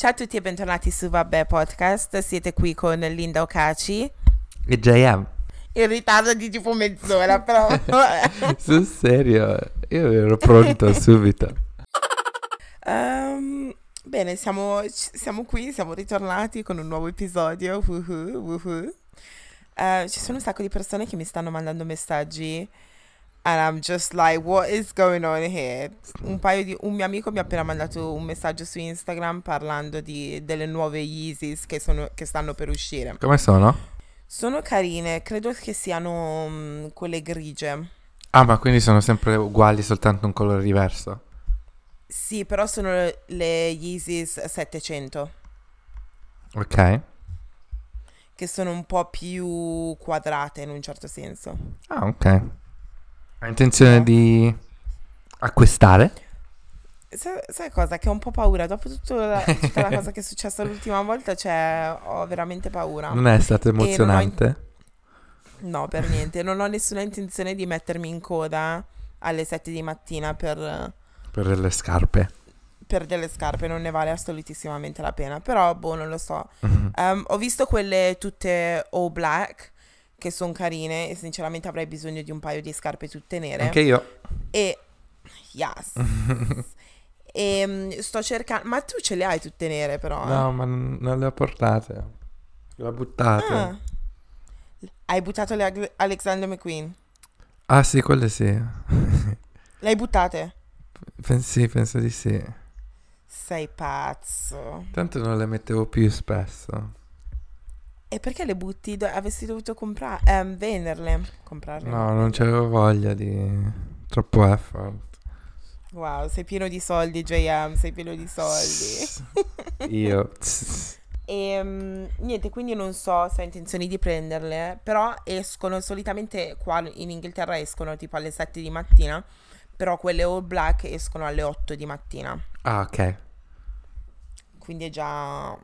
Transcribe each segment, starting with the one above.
Ciao a tutti e bentornati su Vabbè Podcast. Siete qui con Linda Ocaci. E JM. In ritardo di tipo mezz'ora, però. Sul serio, io ero pronto subito. Um, bene, siamo, siamo, qui, siamo ritornati con un nuovo episodio. Woohoo, woohoo. Uh, ci sono un sacco di persone che mi stanno mandando messaggi And I'm just like, what is going on here? Un, paio di, un mio amico mi ha appena mandato un messaggio su Instagram parlando di, delle nuove Yeezys che, sono, che stanno per uscire. Come sono? Sono carine, credo che siano um, quelle grigie. Ah, ma quindi sono sempre uguali, soltanto un colore diverso? Sì, però sono le Yeezys 700. Ok. Che sono un po' più quadrate in un certo senso. Ah, ok. Hai intenzione di acquistare? Sai, sai, cosa? Che ho un po' paura. Dopo la, tutta la cosa che è successa l'ultima volta, cioè, ho veramente paura. Non è stato emozionante? In... No, per niente. Non ho nessuna intenzione di mettermi in coda alle 7 di mattina per... Per delle scarpe. Per delle scarpe, non ne vale assolutissimamente la pena. Però, boh, non lo so. Mm-hmm. Um, ho visto quelle tutte all black che sono carine e sinceramente avrei bisogno di un paio di scarpe tutte nere. Anche io. E yes. e um, sto cercando ma tu ce le hai tutte nere però? No, ma non le ho portate. Le ho buttate. Ah. Hai buttato le Ag- Alexander McQueen? Ah, sì, quelle sì. le hai buttate? Pen- sì, penso di sì. Sei pazzo. Tanto non le mettevo più spesso. E perché le butti? Do- avresti dovuto comprare, ehm, venderle, comprarle. No, non c'avevo voglia di troppo effort. Wow, sei pieno di soldi, JM, sei pieno di soldi. Io. e um, niente, quindi non so se ho intenzione di prenderle, però escono solitamente qua in Inghilterra escono tipo alle 7 di mattina, però quelle all black escono alle 8 di mattina. Ah, ok. Quindi è già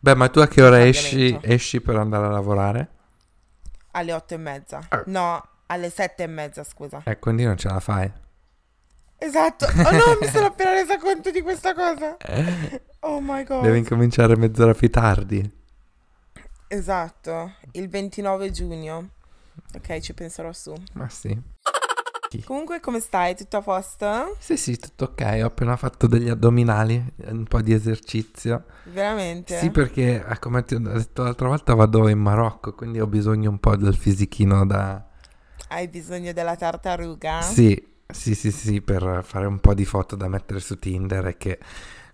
Beh, ma tu a che ora esci, esci, per andare a lavorare? Alle otto e mezza. Ah. No, alle sette e mezza, scusa. E eh, quindi non ce la fai. Esatto. Oh no, mi sono appena resa conto di questa cosa. Oh my god. Devi incominciare mezz'ora più tardi. Esatto. Il 29 giugno. Ok, ci penserò su. Ma sì. Comunque, come stai? Tutto a posto? Sì, sì, tutto ok. Ho appena fatto degli addominali, un po' di esercizio. Veramente? Sì, perché, eh, come ti ho detto l'altra volta, vado in Marocco, quindi ho bisogno un po' del fisichino da... Hai bisogno della tartaruga? Sì, sì, sì, sì, per fare un po' di foto da mettere su Tinder e che...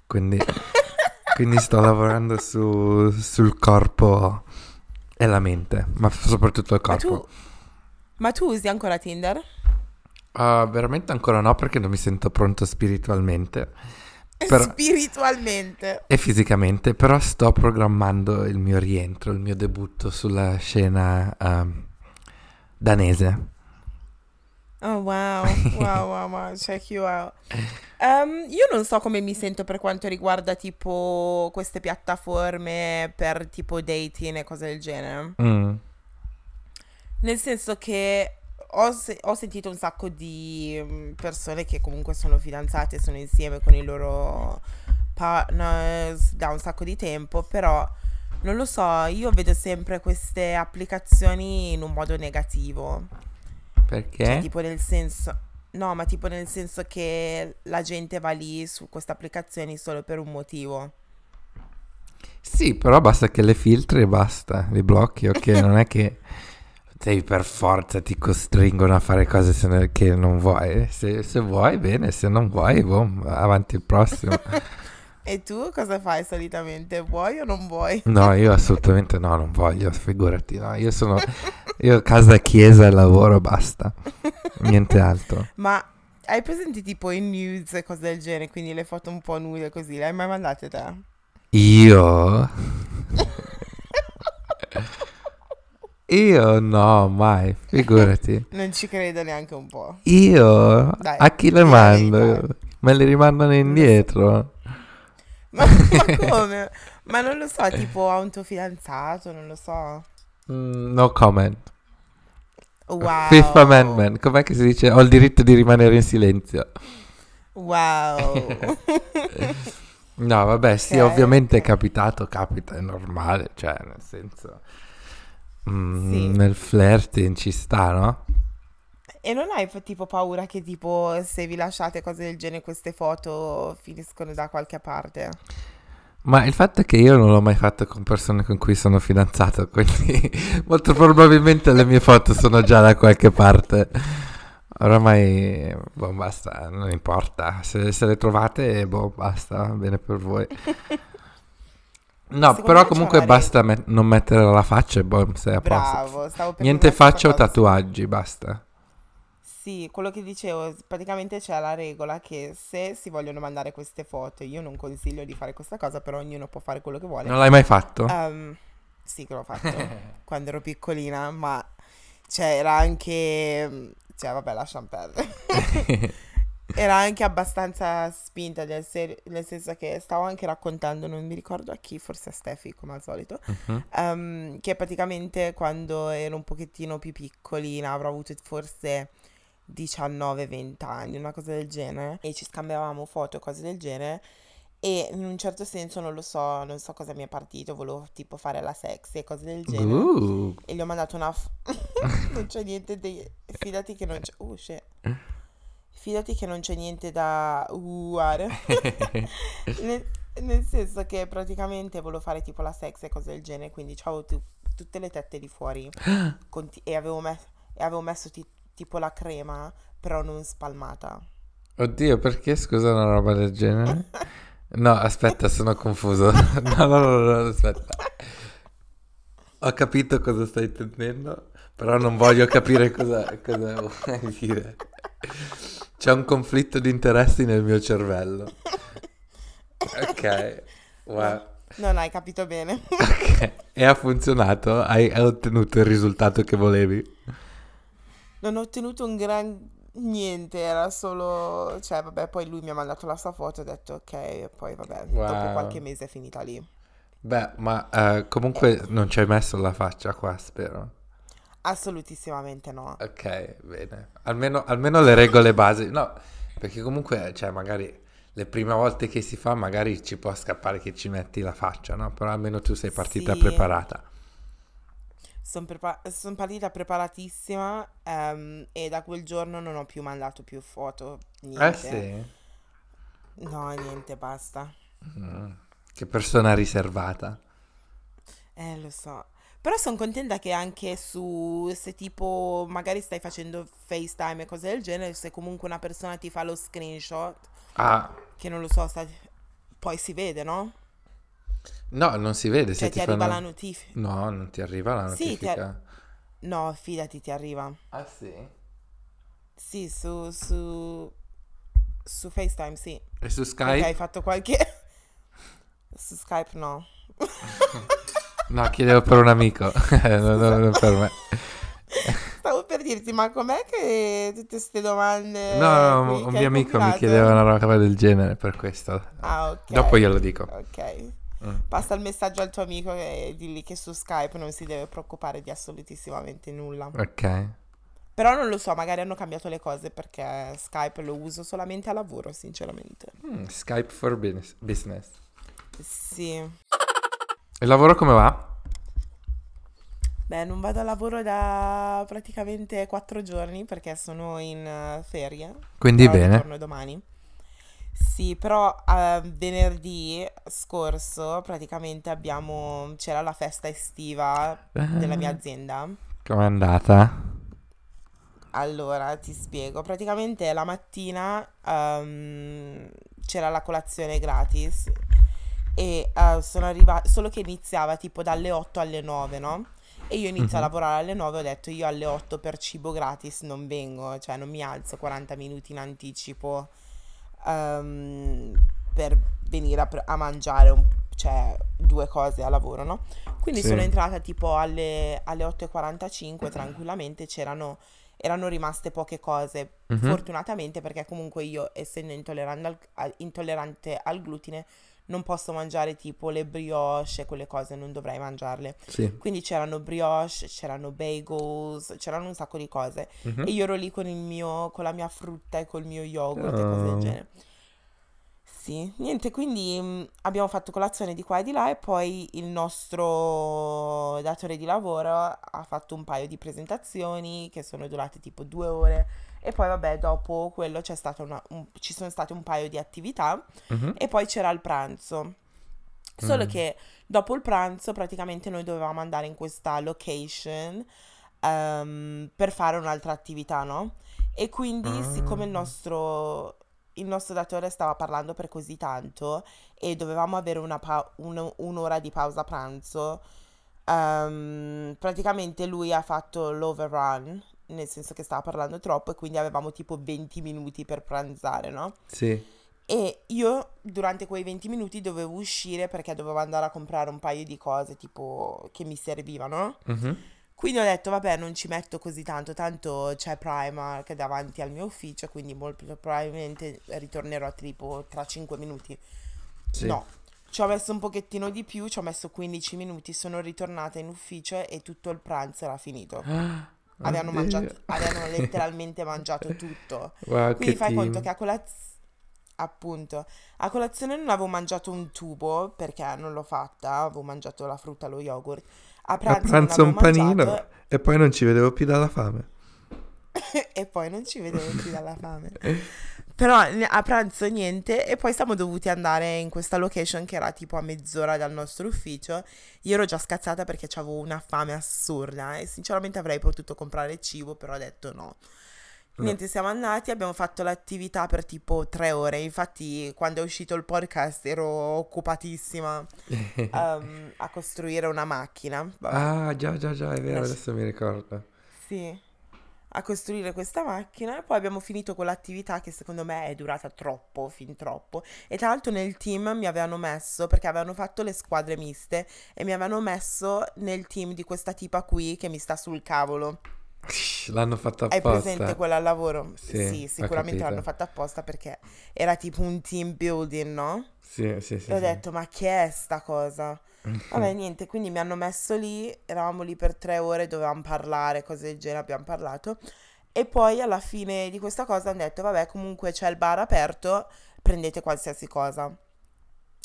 Quindi, quindi sto lavorando su, sul corpo e la mente, ma soprattutto il corpo. Ma tu, ma tu usi ancora Tinder? Uh, veramente ancora no perché non mi sento pronto spiritualmente. Però... Spiritualmente. E fisicamente, però sto programmando il mio rientro, il mio debutto sulla scena uh, danese. Oh wow, wow, wow, wow, check you out. Um, io non so come mi sento per quanto riguarda tipo queste piattaforme per tipo dating e cose del genere. Mm. Nel senso che ho, se- ho, sentito un sacco di mm, persone che comunque sono fidanzate, sono insieme con i loro partners da un sacco di tempo, però non lo so, io vedo sempre queste applicazioni in un modo negativo. Perché? Cioè, tipo nel senso... No, ma tipo nel senso che la gente va lì su queste applicazioni solo per un motivo. Sì, però basta che le filtri e basta, li blocchi, ok? non è che devi per forza ti costringono a fare cose se, che non vuoi. Se, se, vuoi, bene, se non vuoi, boom, avanti il prossimo. e tu cosa fai solitamente? Vuoi o non vuoi? No, io assolutamente no, non voglio, figurati. No, io sono. Io casa, chiesa lavoro, basta. Niente altro. Ma hai presenti tipo i news e cose del genere, quindi le foto un po' nude così, le hai mai mandate te? Io? Io no, mai, figurati. non ci credo neanche un po'. Io? Dai, a chi le mando? Me le rimandano indietro? Ma, ma come? ma non lo so, tipo a un tuo fidanzato, non lo so. Mm, no comment. Wow. Fifth Amendment, com'è che si dice? Ho il diritto di rimanere in silenzio. Wow. No, vabbè, sì, Ok, ovviamente è capitato, capita, è normale, cioè, nel senso, mm, Sì. nel flirting ci sta, no? E non hai tipo paura che tipo se vi lasciate cose del genere queste foto finiscono da qualche parte? Ma il fatto è che io non l'ho mai fatto con persone con cui sono fidanzato, quindi molto probabilmente le mie foto sono già da qualche parte. Oramai, boh, basta, non importa. Se, se le trovate, boh, basta, bene per voi. No, però comunque basta met- non mettere la faccia e boh, sei a posto. Bravo, per Niente faccia o tatuaggi, basta. Sì, quello che dicevo, praticamente c'è la regola che se si vogliono mandare queste foto, io non consiglio di fare questa cosa, però ognuno può fare quello che vuole. Non l'hai mai fatto? Ehm, sì, che l'ho fatto quando ero piccolina, ma c'era anche... Cioè, vabbè, lasciamo perdere. Era anche abbastanza spinta, nel, ser- nel senso che stavo anche raccontando, non mi ricordo a chi, forse a Steffi, come al solito, Mhm. ehm, che praticamente quando ero un pochettino più piccolina, avrò avuto forse 19-20 anni, una cosa del genere, e ci scambiavamo foto e cose del genere, e in un certo senso non lo so, non so cosa mi è partito, volevo tipo fare la sexy e cose del genere. Uh. E gli ho mandato una... f- non c'è niente di... Fidati che non c'è... Uh, shit. Fidati che non c'è niente da... uare. nel, nel senso che praticamente volevo fare tipo la sex e cose del genere, quindi avevo tu- tutte le tette di fuori conti- e avevo, me- e avevo messo ti- tipo la crema, però non spalmata. Oddio, perché scusa una roba del genere? No, aspetta, sono confuso. No, no, no, no, aspetta. Ho capito cosa stai intendendo, però non voglio capire cosa, cosa vuoi dire. C'è un conflitto di interessi nel mio cervello. Ok, wow. Non hai capito bene. Ok. E ha funzionato? Hai, ottenuto il risultato che volevi? Non ho ottenuto un gran niente, era solo, cioè vabbè, poi lui mi ha mandato la sua foto e ho detto ok, e poi vabbè, dopo Wow. qualche mese è finita lì. Beh, ma eh, comunque non ci hai messo la faccia qua, spero. Assolutissimamente no. Ok, bene. Almeno, almeno le regole basi. No, perché comunque, cioè, magari le prime volte che si fa, magari ci può scappare che ci metti la faccia, no? Però almeno tu sei partita Sì. preparata. Sono partita preparatissima ehm, e da quel giorno non ho più mandato più foto, Eh niente. sì. No, niente, basta. Mm. Che persona riservata. Eh, lo so. Però sono contenta che anche su, se tipo magari stai facendo FaceTime e cose del genere, se comunque una persona ti fa lo screenshot, Ah, che non lo so, sta- poi si vede, no? no, non si vede se Cioè ti ti arriva fanno... la notifica. No, non ti arriva la Sì, ti notifica. No, fidati, ti arriva. Ah sì? Sì, su, su, su FaceTime, sì. E su Perché hai Skype? fatto qualche... Su Skype no. No, chiedevo per un amico, non, non- non per me. Stavo per dirti, ma com'è che tutte queste domande No, no, un mio amico mi chiedeva una roba del genere per questo. Ah, ok. Dopo glielo dico. Ok. Mm. Passa il messaggio al tuo amico e digli che su Skype non si deve preoccupare di assolutissimamente nulla. Ok. Però non lo so, magari hanno cambiato le cose perché Skype lo uso solamente a lavoro, sinceramente. Mm, Skype for business. business. Sì. Il lavoro come va? Beh, non vado a lavoro da praticamente quattro giorni perché sono in eh, ferie. Quindi però bene. ritorno domani. Sì, però eh, venerdì scorso praticamente abbiamo... c'era la festa estiva della mia Ah, azienda. Com'è andata? Allora, ti spiego. Praticamente la mattina ehm, c'era la colazione gratis e eh, sono arrivata, solo che iniziava tipo dalle 8 alle 9, no? E io inizio a Mhm. lavorare alle 9, ho detto io alle 8 per cibo gratis non vengo, cioè non mi alzo 40 minuti in anticipo ehm, per venire a, pre- a mangiare un- cioè, due cose a lavoro, no? Quindi Sì. sono entrata tipo alle, alle 8.45 tranquillamente, c'erano, erano rimaste poche cose, Mhm. fortunatamente perché comunque io essendo intollerante al- intollerante al glutine non posso mangiare tipo le brioche, quelle cose non dovrei mangiarle. Sì. Quindi c'erano brioche, c'erano bagels, c'erano un sacco di cose. Mhm. E io ero lì con il mio, con la mia frutta e col mio yogurt e cose del Oh. genere. Sì, niente, quindi mh, abbiamo fatto colazione di qua e di là e poi il nostro datore di lavoro ha fatto un paio di presentazioni che sono durate tipo due ore e poi vabbè dopo quello c'è stata una, un- ci sono state un paio di attività Mhm. e poi c'era il pranzo. Solo Mm. che dopo il pranzo praticamente noi dovevamo andare in questa location ehm, per fare un'altra attività, no? E quindi siccome il nostro, il nostro datore stava parlando per così tanto e dovevamo avere una pa- un- un'ora di pausa pranzo, ehm, praticamente lui ha fatto l'overrun, nel senso che stava parlando troppo e quindi avevamo tipo 20 minuti per pranzare, no? Sì. E io durante quei 20 minuti dovevo uscire perché dovevo andare a comprare un paio di cose tipo che mi servivano. Mhm. Quindi ho detto, vabbè, non ci metto così tanto, tanto c'è Primark davanti al mio ufficio, quindi molto probabilmente ritornerò tipo tra 5 minuti. Sì. No, ci ho messo un pochettino di più, ci ho messo 15 minuti, sono ritornata in ufficio e tutto il pranzo era finito. Ah, Avevano mangiato, avevano letteralmente mangiato tutto. Wow, Quindi fai conto team. che a colazione, appunto, a colazione non avevo mangiato un tubo perché non l'ho fatta, avevo mangiato la frutta, lo yogurt. A A pranzo non pranzo un panino mangiato e poi non ci vedevo più dalla fame. e poi non ci vedevo più dalla fame. Però a pranzo niente e poi siamo dovuti andare in questa location che era tipo a mezz'ora dal nostro ufficio. Io ero già scazzata perché avevo una fame assurda e sinceramente avrei potuto comprare cibo, però ho detto no. No. Niente, siamo andati, abbiamo fatto l'attività per tipo tre ore. Infatti, quando è uscito il podcast ero occupatissima ehm, a costruire una macchina. Vabbè. Ah, già, già, già, è vero, adesso mi ricordo. Sì, a costruire questa macchina e poi abbiamo finito con l'attività che secondo me è durata troppo, fin troppo. E tra l'altro nel team mi avevano messo, perché avevano fatto le squadre miste, e mi avevano messo nel team di questa tipa qui che mi sta sul cavolo. L'hanno fatto Hai presente apposta. quella al lavoro? Sì, Sì, sicuramente l'hanno fatta apposta perché era tipo un team building, no? Sì, sì, sì. E ho sì. detto, ma che è sta cosa? Vabbè, niente, quindi mi hanno messo lì, eravamo lì per tre ore, dovevamo parlare, cose del genere, abbiamo parlato. E poi alla fine di questa cosa hanno detto, vabbè, comunque c'è il bar aperto, prendete qualsiasi cosa.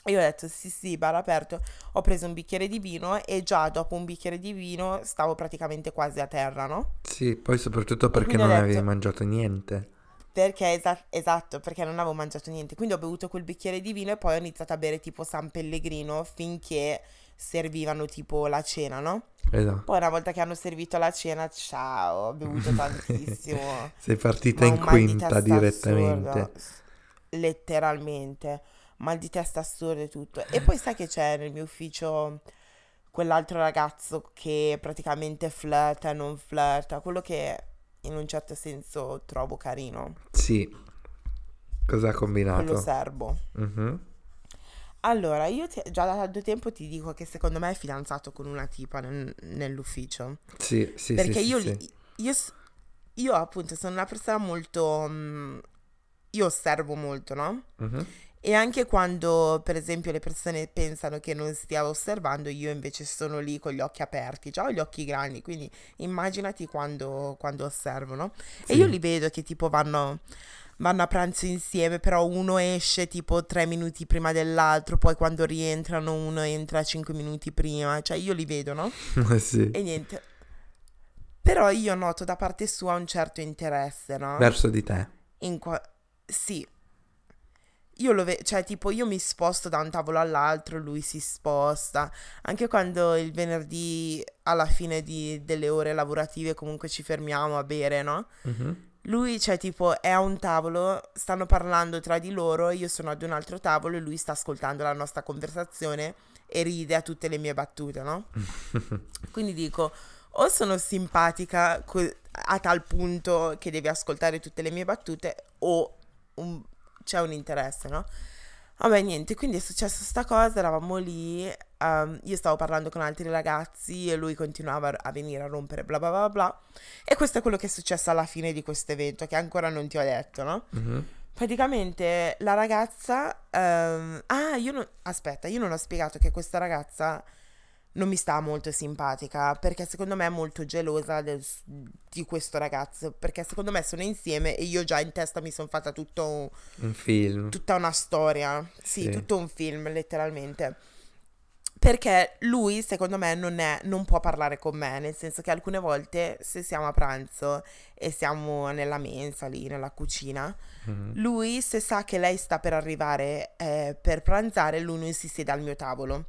E io ho detto, sì, sì, bar aperto. Ho preso un bicchiere di vino e già dopo un bicchiere di vino stavo praticamente quasi a terra, no? Sì, poi soprattutto perché non detto- avevi mangiato niente. Perché esa- esatto, perché non avevo mangiato niente. Quindi ho bevuto quel bicchiere di vino e poi ho iniziato a bere tipo San Pellegrino finché servivano tipo la cena, no? Esatto. Poi una volta che hanno servito la cena, ciao, ho bevuto tantissimo. Sei partita in di quinta testa direttamente. assurdo, letteralmente, mal di testa assurdo e tutto. E poi sai che c'è nel mio ufficio quell'altro ragazzo che praticamente flirta non flirta, quello che in un certo senso trovo carino, Sì. Cosa ha quello combinato? serbo. Mhm. Allora, io ti- già da tanto tempo ti dico che secondo me è fidanzato con una tipa nel- nell'ufficio. Sì, sì, Perché sì, io, sì, li- io, io appunto sono una persona molto... mm, io osservo molto, no? Mhm. E anche quando, per esempio, le persone pensano che non stia osservando, io invece sono lì con gli occhi aperti, già ho gli occhi grandi, quindi immaginati quando, quando osservo, no? E Sì. io li vedo che tipo vanno, vanno a pranzo insieme, però uno esce tipo tre minuti prima dell'altro, poi quando rientrano uno entra cinque minuti prima, cioè io li vedo, no? sì. E niente. Però io noto da parte sua un certo interesse, no? Verso di te. In qua- Sì. Io lo vedo, cioè tipo io mi sposto da un tavolo all'altro, lui si sposta. Anche quando il venerdì alla fine di- delle ore lavorative comunque ci fermiamo a bere, no? Mhm. Lui, cioè tipo, è a un tavolo, stanno parlando tra di loro, io sono ad un altro tavolo e lui sta ascoltando la nostra conversazione e ride a tutte le mie battute, no? Quindi dico, o sono simpatica co- a tal punto che devi ascoltare tutte le mie battute, o un- c'è un interesse, no? Vabbè, niente, quindi è successa sta cosa, eravamo lì, ehm, io stavo parlando con altri ragazzi e lui continuava a venire a rompere bla bla bla bla. E questo è quello che è successo alla fine di questo evento, che ancora non ti ho detto, no? Mhm. Praticamente la ragazza... ehm, ah, io non... Aspetta, io non ho spiegato che questa ragazza non mi sta molto simpatica perché secondo me è molto gelosa del- di questo ragazzo perché secondo me sono insieme e io già in testa mi sono fatta tutto un- Un film. tutta una storia sì, Sì. tutto un film letteralmente perché lui secondo me non, è, non può parlare con me nel senso che alcune volte se siamo a pranzo e siamo nella mensa lì nella cucina Mhm. lui se sa che lei sta per arrivare eh, per pranzare lui non si siede al mio tavolo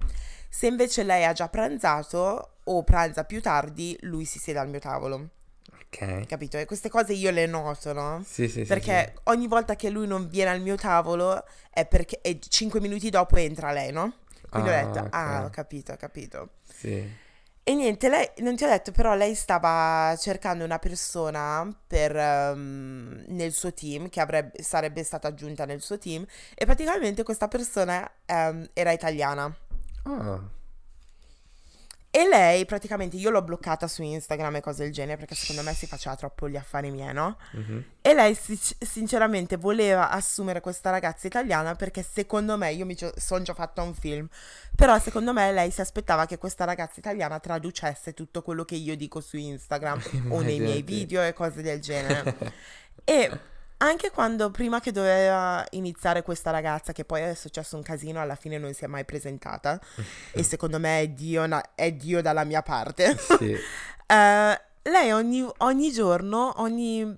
se invece lei ha già pranzato o pranza più tardi, lui si siede al mio tavolo. Ok. Capito? E queste cose io le noto, no? Sì, sì, sì. Perché ogni volta che lui non viene al mio tavolo è perché e cinque minuti dopo entra lei, no? Quindi ho Ah, detto, ok. ah, ho capito, ho capito. Sì. Sì. E niente, lei, non ti ho detto, però lei stava cercando una persona per, ehm, nel suo team, che avrebbe, sarebbe stata aggiunta nel suo team, e praticamente questa persona ehm, era italiana. Ah, E lei, praticamente, io l'ho bloccata su Instagram e cose del genere, perché secondo me si faceva troppo gli affari miei, no? mhm. E lei si- sinceramente voleva assumere questa ragazza italiana perché secondo me, io mi sono già fatta un film, però secondo me lei si aspettava che questa ragazza italiana traducesse tutto quello che io dico su Instagram o nei miei video e cose del genere. E anche quando prima che doveva iniziare questa ragazza, che poi è successo un casino, alla fine non si è mai presentata, e secondo me è Dio, è Dio dalla mia parte. Sì. Eh, lei ogni, ogni giorno, ogni,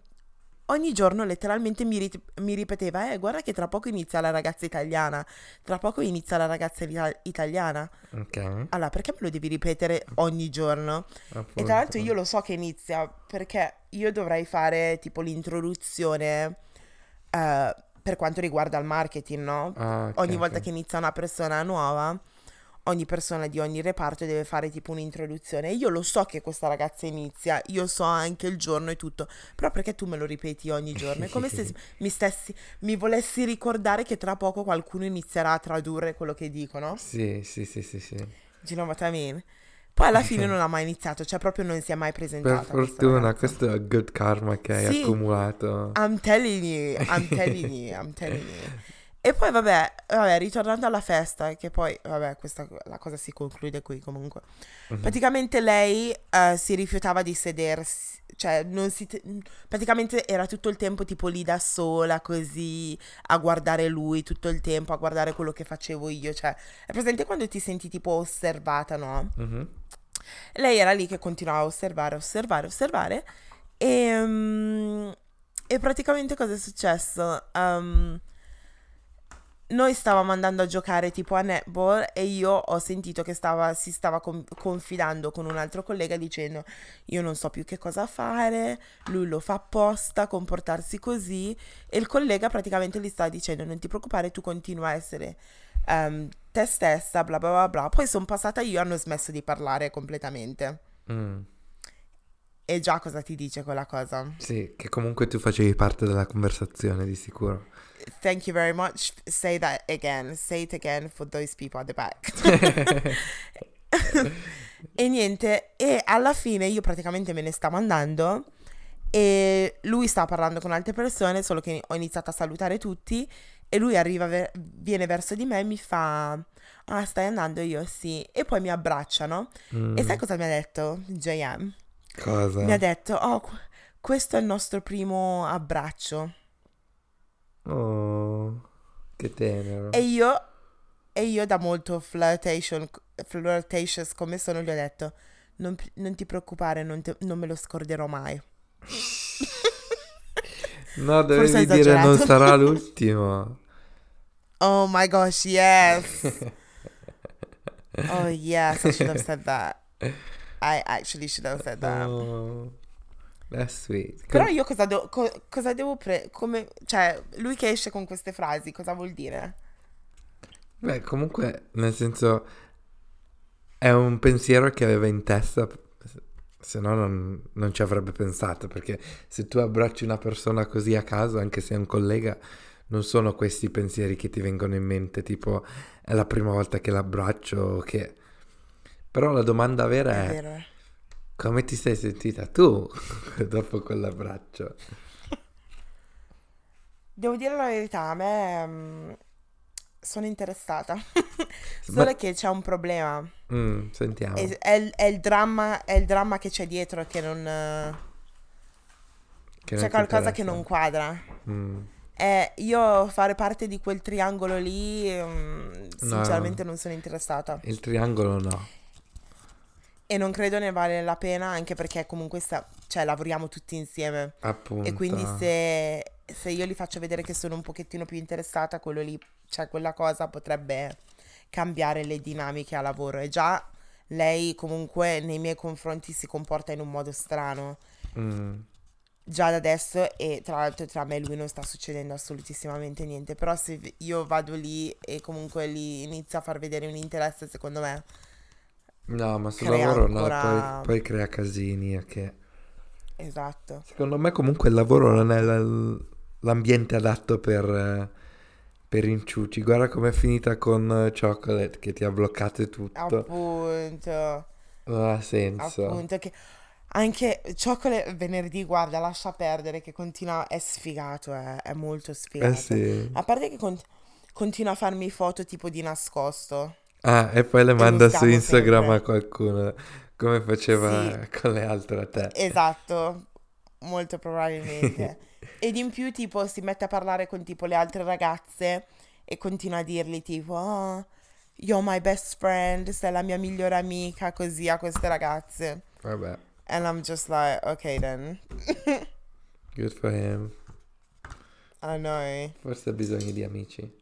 ogni giorno letteralmente mi, rit- mi ripeteva, eh, guarda che tra poco inizia la ragazza italiana, tra poco inizia la ragazza ita- italiana. Ok. Allora, perché me lo devi ripetere ogni giorno? E tra l'altro io lo so che inizia perché io dovrei fare tipo l'introduzione eh, per quanto riguarda il marketing, no? Ah, ok, ogni volta ok. che inizia una persona nuova, ogni persona di ogni reparto deve fare tipo un'introduzione. Io lo so che questa ragazza inizia, io so anche il giorno e tutto, però perché tu me lo ripeti ogni giorno? È come se mi stessi, mi volessi ricordare che tra poco qualcuno inizierà a tradurre quello che dicono. Sì, sì, sì, sì, sì. Mean? Poi alla fine non ha mai iniziato, cioè proprio non si è mai presentata. Per fortuna, questo è good karma che hai Sì. accumulato. I'm telling you, I'm telling you, I'm telling you. E poi vabbè, vabbè, ritornando alla festa, che poi, vabbè, questa, la cosa si conclude qui comunque. Mhm. Praticamente lei eh, si rifiutava di sedersi, cioè non si te- praticamente era tutto il tempo tipo lì da sola, così, a guardare lui tutto il tempo, a guardare quello che facevo io, cioè, è presente quando ti senti tipo osservata, no? Mhm. Lei era lì che continuava a osservare, osservare, osservare. E, mm, e praticamente cosa è successo? Um, noi stavamo andando a giocare tipo a netball e io ho sentito che stava, si stava con- confidando con un altro collega dicendo io non so più che cosa fare, lui lo fa apposta, comportarsi così e il collega praticamente gli sta dicendo non ti preoccupare, tu continua a essere ehm, te stessa, bla bla bla bla. Poi sono passata io e hanno smesso di parlare completamente. Mm. E già cosa ti dice quella cosa? Sì, che comunque tu facevi parte della conversazione di sicuro. Thank you very much. Say that again. Say it again for those people at the back. e niente, e alla fine io praticamente me ne stavo andando e lui stava parlando con altre persone, solo che ho iniziato a salutare tutti e lui arriva, ve- viene verso di me e mi fa, ah stai andando? Io sì, e poi mi abbracciano. Mm. E sai cosa mi ha detto JM? Cosa? Mi ha detto, oh, qu- questo è il nostro primo abbraccio. Oh, che tenero. E io, e io da molto flirtation, flirtatious come sono, gli ho detto, non, non ti preoccupare, non, te- non me lo scorderò mai. No, dovevi dire non sarà l'ultimo. Oh my gosh, yes. Oh yes, I should have said that. I actually should have said that. Oh, that's sweet. Però io cosa, do- co- cosa devo pre... come... Cioè, lui che esce con queste frasi, cosa vuol dire? Beh, comunque, nel senso, è un pensiero che aveva in testa, se no non, non ci avrebbe pensato, perché se tu abbracci una persona così a caso, anche se è un collega, non sono questi pensieri che ti vengono in mente, tipo è la prima volta che l'abbraccio, o che... Però la domanda vera È è, vero. eh. come ti sei sentita tu dopo quell'abbraccio? Devo dire la verità, a me... mm, sono interessata. Ma- Solo che c'è un problema. Mm, sentiamo. È, è il, è il dramma, è il dramma che c'è dietro che non... Che c'è non qualcosa che non quadra. Mm. Eh, io fare parte di quel triangolo lì, mm, sinceramente non sono interessata. Il triangolo no. E non credo ne vale la pena, anche perché comunque sta- cioè, lavoriamo tutti insieme. Appunto. E quindi se, se io gli faccio vedere che sono un pochettino più interessata, quello lì, cioè quella cosa potrebbe cambiare le dinamiche a lavoro. E già lei comunque nei miei confronti si comporta in un modo strano. Mm. Già da adesso e tra l'altro tra me e lui non sta succedendo assolutissimamente niente. Però se io vado lì e comunque lì inizio a far vedere un interesse, secondo me... No, ma sul lavoro no, ancora- poi, poi crea casini. Che... Esatto. Secondo me comunque il lavoro non è la- l'ambiente adatto per, eh, per inciuci. Guarda com'è finita con eh, Chocolate che ti ha bloccato tutto. Appunto. Non ha senso. Appunto, che anche Cioccolate venerdì, guarda, lascia perdere che continua, è sfigato, è, è molto sfigato. Eh sì. A parte che con- continua a farmi foto tipo di nascosto. Ah, e poi le manda su Instagram sempre. a qualcuno, come faceva Sì. con le altre a te. Esatto, molto probabilmente. Ed in più tipo si mette a parlare con tipo le altre ragazze e continua a dirgli tipo, oh, you're my best friend, sei la mia migliore amica, così a queste ragazze. Vabbè, And I'm just like, okay then. good for him. I know. Forse ha bisogno di amici.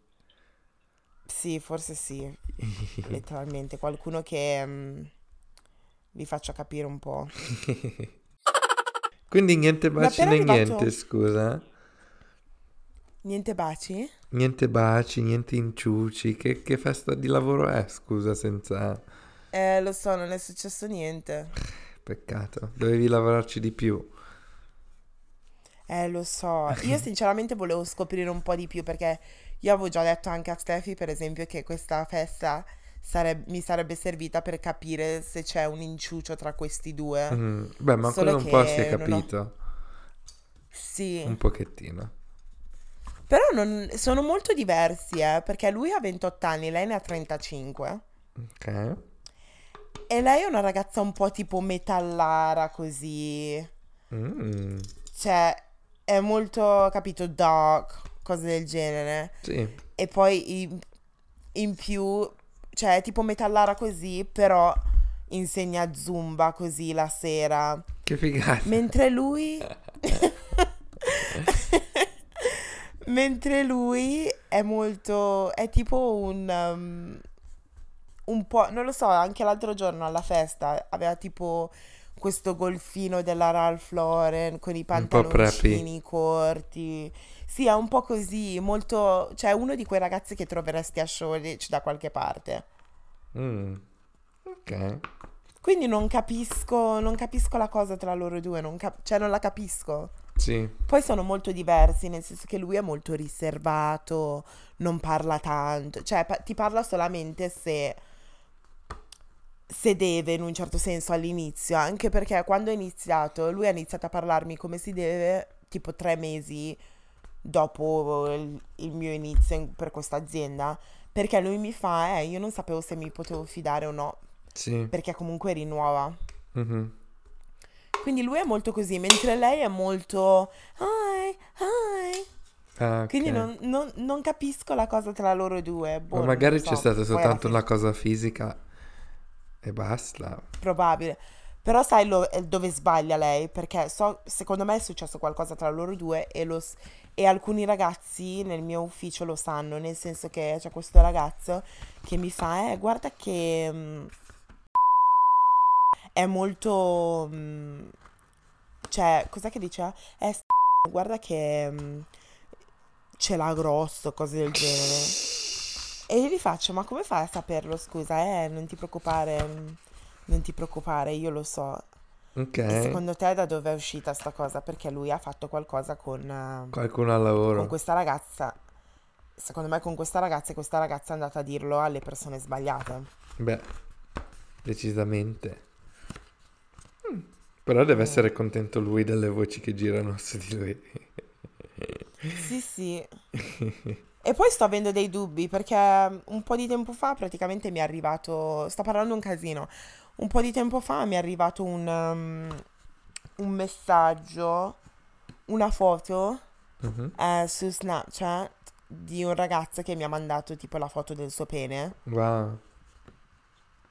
Sì, forse sì, letteralmente. Qualcuno che mm, vi faccia capire un po'. Quindi niente baci né arrivato- niente, scusa. Niente baci? Niente baci, niente inciuci. Che, che festa di lavoro è, scusa, senza... Eh, lo so, non è successo niente. Peccato. Dovevi lavorarci di più. Eh, lo so. Io sinceramente volevo scoprire un po' di più perché io avevo già detto anche a Steffi, per esempio, che questa festa sareb- mi sarebbe servita per capire se c'è un inciucio tra questi due. Mm, Beh, ma Solo quello un po' si è non ho- capito. Sì. Un pochettino. Però non- sono molto diversi, eh, perché lui ha 28 anni, lei ne ha 35. Ok. E lei è una ragazza un po' tipo metallara così. Mm, Cioè, è molto, capito, dark, cose del genere. sì. E poi in, in più, cioè, è tipo metallara così, però insegna zumba così la sera. Che figata. Mentre lui... Mentre lui è molto... è tipo un... um, un po'... non lo so, anche l'altro giorno alla festa aveva tipo questo golfino della Ralph Lauren con i pantaloncini corti. Sì, è un po' così, molto... cioè uno di quei ragazzi che troveresti a Shoreditch da qualche parte. Mm, Ok. Quindi non capisco, non capisco la cosa tra loro due, non cap- cioè non la capisco. Sì. Poi sono molto diversi, nel senso che lui è molto riservato, non parla tanto, cioè pa- ti parla solamente se, se deve in un certo senso all'inizio, anche perché quando è iniziato, lui ha iniziato a parlarmi come si deve tipo tre mesi dopo il, il mio inizio in- per questa azienda, perché lui mi fa, eh, io non sapevo se mi potevo fidare o no, Sì. perché comunque eri nuova. Mhm. Quindi lui è molto così, mentre lei è molto hi, hi. Ah, Quindi ok. non, non- non capisco la cosa tra loro due. Boh, Ma magari lo c'è so. stata soltanto una cosa fisica e basta. Probabile. Però sai lo- eh, dove sbaglia lei? Perché so, secondo me è successo qualcosa tra loro due e, lo e alcuni ragazzi nel mio ufficio lo sanno, nel senso che c'è questo ragazzo che mi fa, eh, guarda che mm, è molto... mm, cioè, cos'è che dice? Eh, guarda che mm, ce l'ha grosso, cose del genere. E io gli faccio, ma come fai a saperlo? Scusa, eh, non ti preoccupare, mm, non ti preoccupare, io lo so. Ok. E secondo te da dove è uscita sta cosa? Perché lui ha fatto qualcosa con, eh, Qualcuno al con lavoro. questa ragazza. Secondo me con questa ragazza e questa ragazza è andata a dirlo alle persone sbagliate. Beh, decisamente. Mm, Però deve Mm. essere contento lui delle voci che girano su di lui. Sì, sì. E poi sto avendo dei dubbi perché un po' di tempo fa praticamente mi è arrivato, sto parlando un casino, un po' di tempo fa mi è arrivato un, um, un messaggio, una foto Mhm. eh, su Snapchat di un ragazzo che mi ha mandato tipo la foto del suo pene Wow.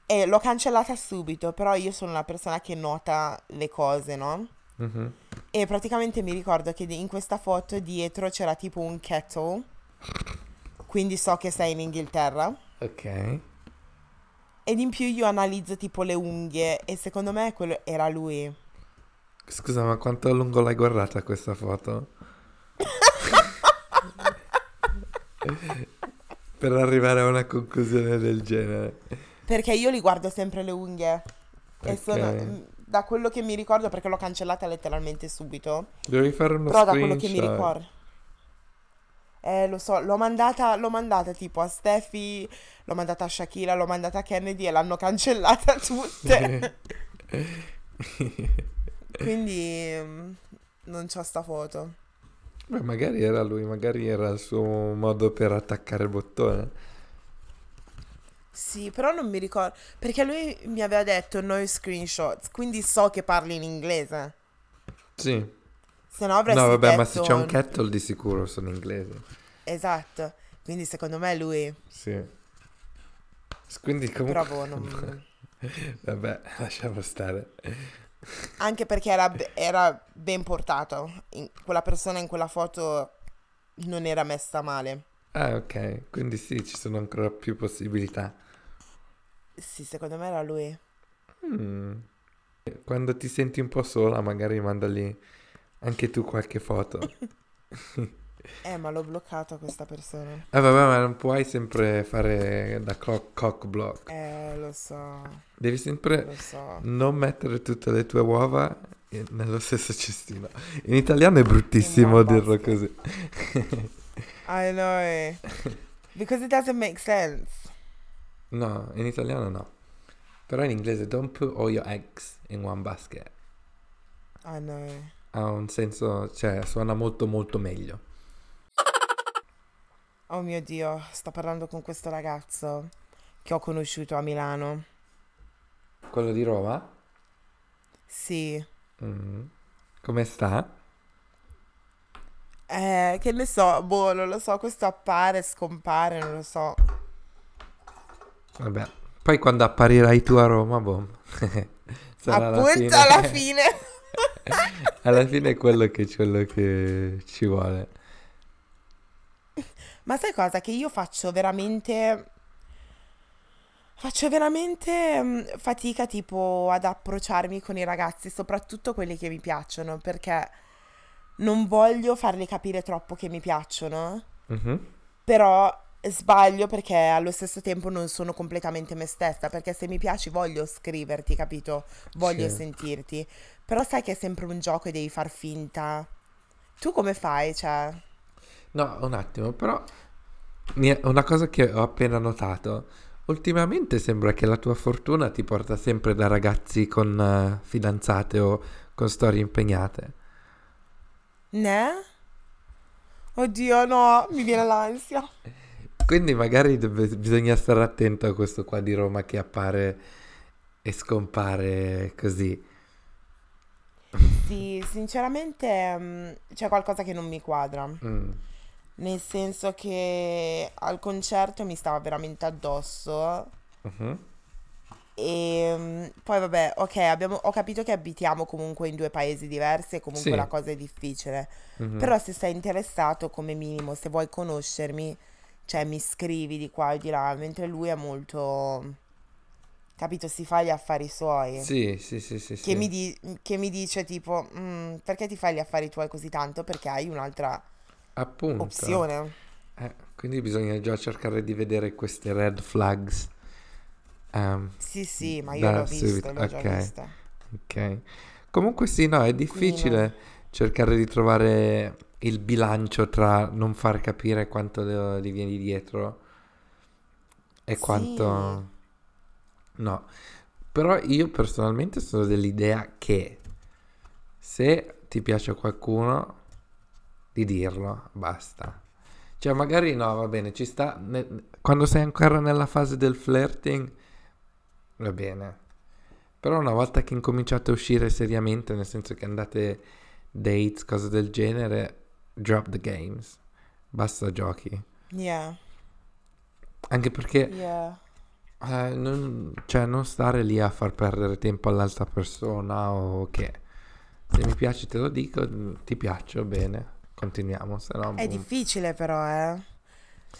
e l'ho cancellata subito, però io sono una persona che nota le cose, no? Mhm. E praticamente mi ricordo che in questa foto dietro c'era tipo un kettle, quindi so che sei in Inghilterra. Ok. Ed in più io analizzo tipo le unghie e secondo me quello era lui. Scusa, ma quanto a lungo l'hai guardata questa foto? per arrivare a una conclusione del genere. Perché io li guardo sempre le unghie. E Ok. sono, mm, da quello che mi ricordo, perché l'ho cancellata letteralmente subito. Devi fare uno Però da quello che mi screenshot. ricordo. Eh, lo so, l'ho mandata, l'ho mandata tipo a Steffi, l'ho mandata a Shakira, l'ho mandata a Kennedy e l'hanno cancellata tutte. Quindi mm, non c'ho sta foto. Beh, magari era lui, magari era il suo modo per attaccare il bottone. Sì, però non mi ricordo. Perché lui mi aveva detto no screenshots, quindi so che parli in inglese. Sì. Se no avresti No, vabbè, ma detto... se c'è un kettle di sicuro sono inglese. Esatto. Quindi secondo me lui. Sì. Quindi comunque... Boh, non... Vabbè, lasciamo stare. Anche perché era, era ben portato. In- quella persona in quella foto non era messa male. Ah, ok. Quindi sì, ci sono ancora più possibilità. Sì, secondo me era lui. Mm. Quando ti senti un po' sola, magari mandali anche tu qualche foto. Eh, ma l'ho bloccato questa persona. Eh vabbè, ma non puoi sempre fare da clock, cock block. Eh, lo so, Devi sempre so. non mettere tutte le tue uova nello stesso cestino. In italiano è bruttissimo one dirlo basket. così. I know. Because it doesn't make sense. No, in italiano no. Però in inglese don't put all your eggs in one basket. I know. Ha un senso, cioè suona molto molto meglio. Oh mio Dio, sto parlando con questo ragazzo che ho conosciuto a Milano. Quello di Roma? Sì. Mm. Come sta? Eh, che ne so, boh, non lo so, questo appare, scompare, non lo so. Vabbè. Poi quando apparirai tu a Roma, boh. Sarà Appunto fine. alla fine. alla fine è quello che, quello che ci vuole. Ma sai cosa? Che io faccio veramente... Faccio veramente mm, fatica tipo ad approcciarmi con i ragazzi, soprattutto quelli che mi piacciono, perché non voglio farli capire troppo che mi piacciono, Mhm. però sbaglio perché allo stesso tempo non sono completamente me stessa, perché se mi piaci voglio scriverti, capito? Voglio Sì. sentirti, però sai che è sempre un gioco e devi far finta. Tu come fai? Cioè... No, un attimo, però una cosa che ho appena notato. Ultimamente sembra che la tua fortuna ti porta sempre da ragazzi con eh, fidanzate o con storie impegnate. Ne? Oddio, no, mi viene l'ansia. Quindi magari dove- bisogna stare attento a questo qua di Roma che appare e scompare così. Sì, sinceramente mm, c'è qualcosa che non mi quadra. Mm. Nel senso che al concerto mi stava veramente addosso. Mhm. E mm, poi vabbè, ok, abbiamo- ho capito che abitiamo comunque in due paesi diversi e comunque Sì. la cosa è difficile. Mhm. Però se sei interessato, come minimo, se vuoi conoscermi, cioè mi scrivi di qua e di là, mentre lui è molto, capito, si fa gli affari suoi. Sì, sì, sì, sì, Che sì. mi, di- che mi dice tipo, "Mm, perché ti fai gli affari tuoi così tanto? Perché hai un'altra Appunto. opzione. Eh, quindi bisogna già cercare di vedere queste red flags. Ehm, Sì, sì, ma io l'ho visto, l'ho già ok. Comunque sì, no, è difficile cercare di trovare il bilancio tra non far capire quanto gli vieni dietro e Sì. quanto... No, però io personalmente sono dell'idea che se ti piace qualcuno, di dirlo, basta. Cioè, magari no, va bene, ci sta. quando sei ancora nella fase del flirting, va bene. Però una volta che incominciate a uscire seriamente, nel senso che andate dates, cose del genere, drop the games. Basta giochi. Yeah, Anche perché yeah. Eh, non, cioè, non stare lì a far perdere tempo all'altra persona o che se mi piaci te lo dico, ti piaccio, bene, continuiamo, se no... È boh. difficile però, eh.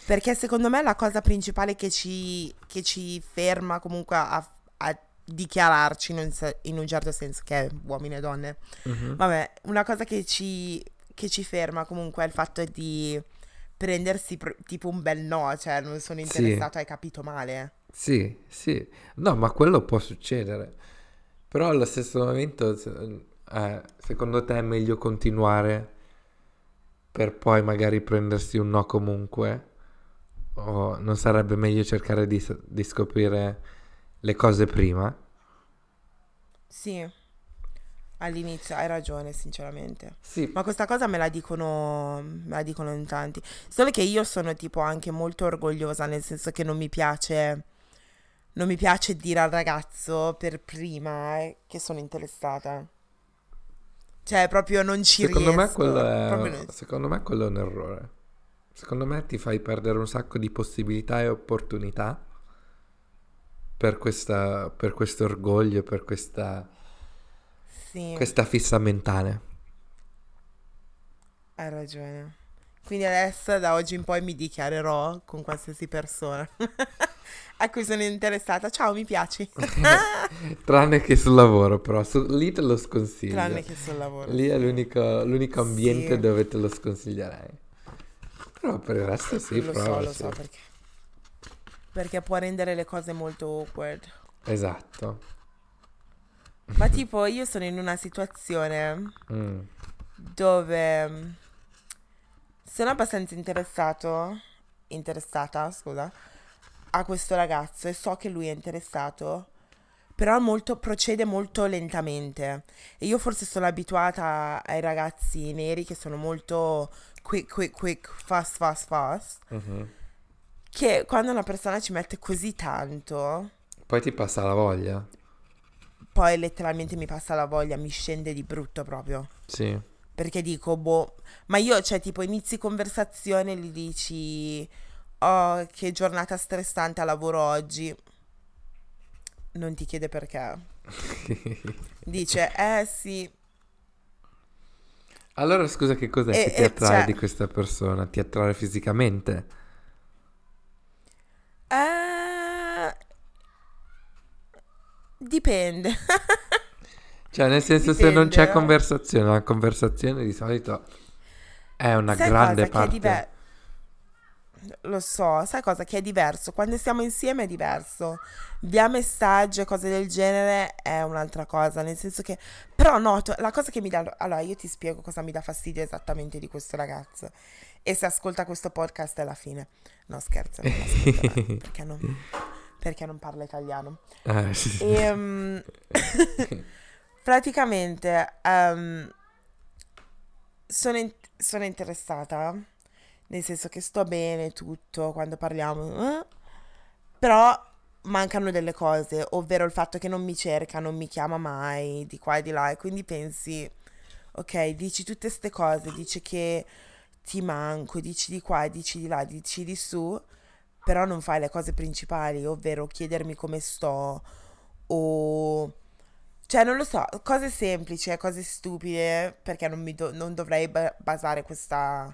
Perché secondo me la cosa principale che ci, che ci ferma comunque a, a dichiararci in un, in un certo senso, che è uomini e donne, Mhm. vabbè, una cosa che ci, che ci ferma comunque è il fatto di prendersi pr- tipo un bel no, cioè non sono Sì. interessato, hai capito male. Sì, sì, no, ma quello può succedere. Però allo stesso momento, se- eh, secondo te è meglio continuare per poi magari prendersi un no comunque? O non sarebbe meglio cercare di, s- di scoprire le cose prima? Sì, all'inizio hai ragione, sinceramente. Sì, Ma questa cosa me la dicono, me la dicono in tanti. Solo che io sono tipo anche molto orgogliosa, nel senso che non mi piace, non mi piace dire al ragazzo per prima eh, che sono interessata. Cioè, proprio non ci secondo me, riesco. quello proprio è, non- secondo me quello è un errore. Secondo me ti fai perdere un sacco di possibilità e opportunità per questa, per questo orgoglio, per questa... Sì, Questa fissa mentale. hai ragione. Quindi adesso, da oggi in poi, mi dichiarerò con qualsiasi persona a cui sono interessata. Ciao, mi piaci. Tranne che sul lavoro, però. su- lì te lo sconsiglio. Tranne che sul lavoro. Lì è l'unico, l'unico ambiente Sì. dove te lo sconsiglierei. Però per il resto sì, lo so, prova, lo sì. so perché. Perché può rendere le cose molto awkward. Esatto. Ma tipo, io sono in una situazione Mm. dove mm, sono abbastanza interessato, interessata, scusa, a questo ragazzo e so che lui è interessato, però molto, procede molto lentamente. E io forse sono abituata ai ragazzi neri che sono molto quick, quick, quick, fast, fast, fast, Mhm. che quando una persona ci mette così tanto, Poi ti passa la voglia. poi letteralmente mi passa la voglia, mi scende di brutto proprio. Sì. Perché dico, boh, ma io, cioè, tipo, inizi conversazione e gli dici, oh, che giornata stressante a lavoro oggi. Non ti chiede perché. Dice, eh sì, allora scusa, che cos'è E- che ti attrae cioè- di questa persona? Ti attrae fisicamente? eh... Dipende. Cioè, nel senso, se non c'è Dipende. conversazione, la conversazione di solito è una Sai grande cosa? Che è parte. diver- Lo so, sai cosa? Che è diverso. Quando stiamo insieme è diverso. Via messaggio e cose del genere è un'altra cosa. Nel senso che. Però noto, la cosa che mi dà. Allora, io ti spiego cosa mi dà fastidio esattamente di questo ragazzo. E se ascolta questo podcast è la fine. No, scherzo, non perché non, perché non parla italiano. Eh, sì, sì. Ehm, praticamente ehm, sono, in- sono interessata, nel senso che sto bene tutto quando parliamo, eh, però mancano delle cose, ovvero il fatto che non mi cerca, non mi chiama mai, di qua e di là, e quindi pensi, ok, dici tutte queste cose, dici che ti manco, dici di qua, dici di là, dici di su, però non fai le cose principali, ovvero chiedermi come sto o... Cioè, non lo so, cose semplici, eh, cose stupide, perché non, do- non dovrei ba- basare questa...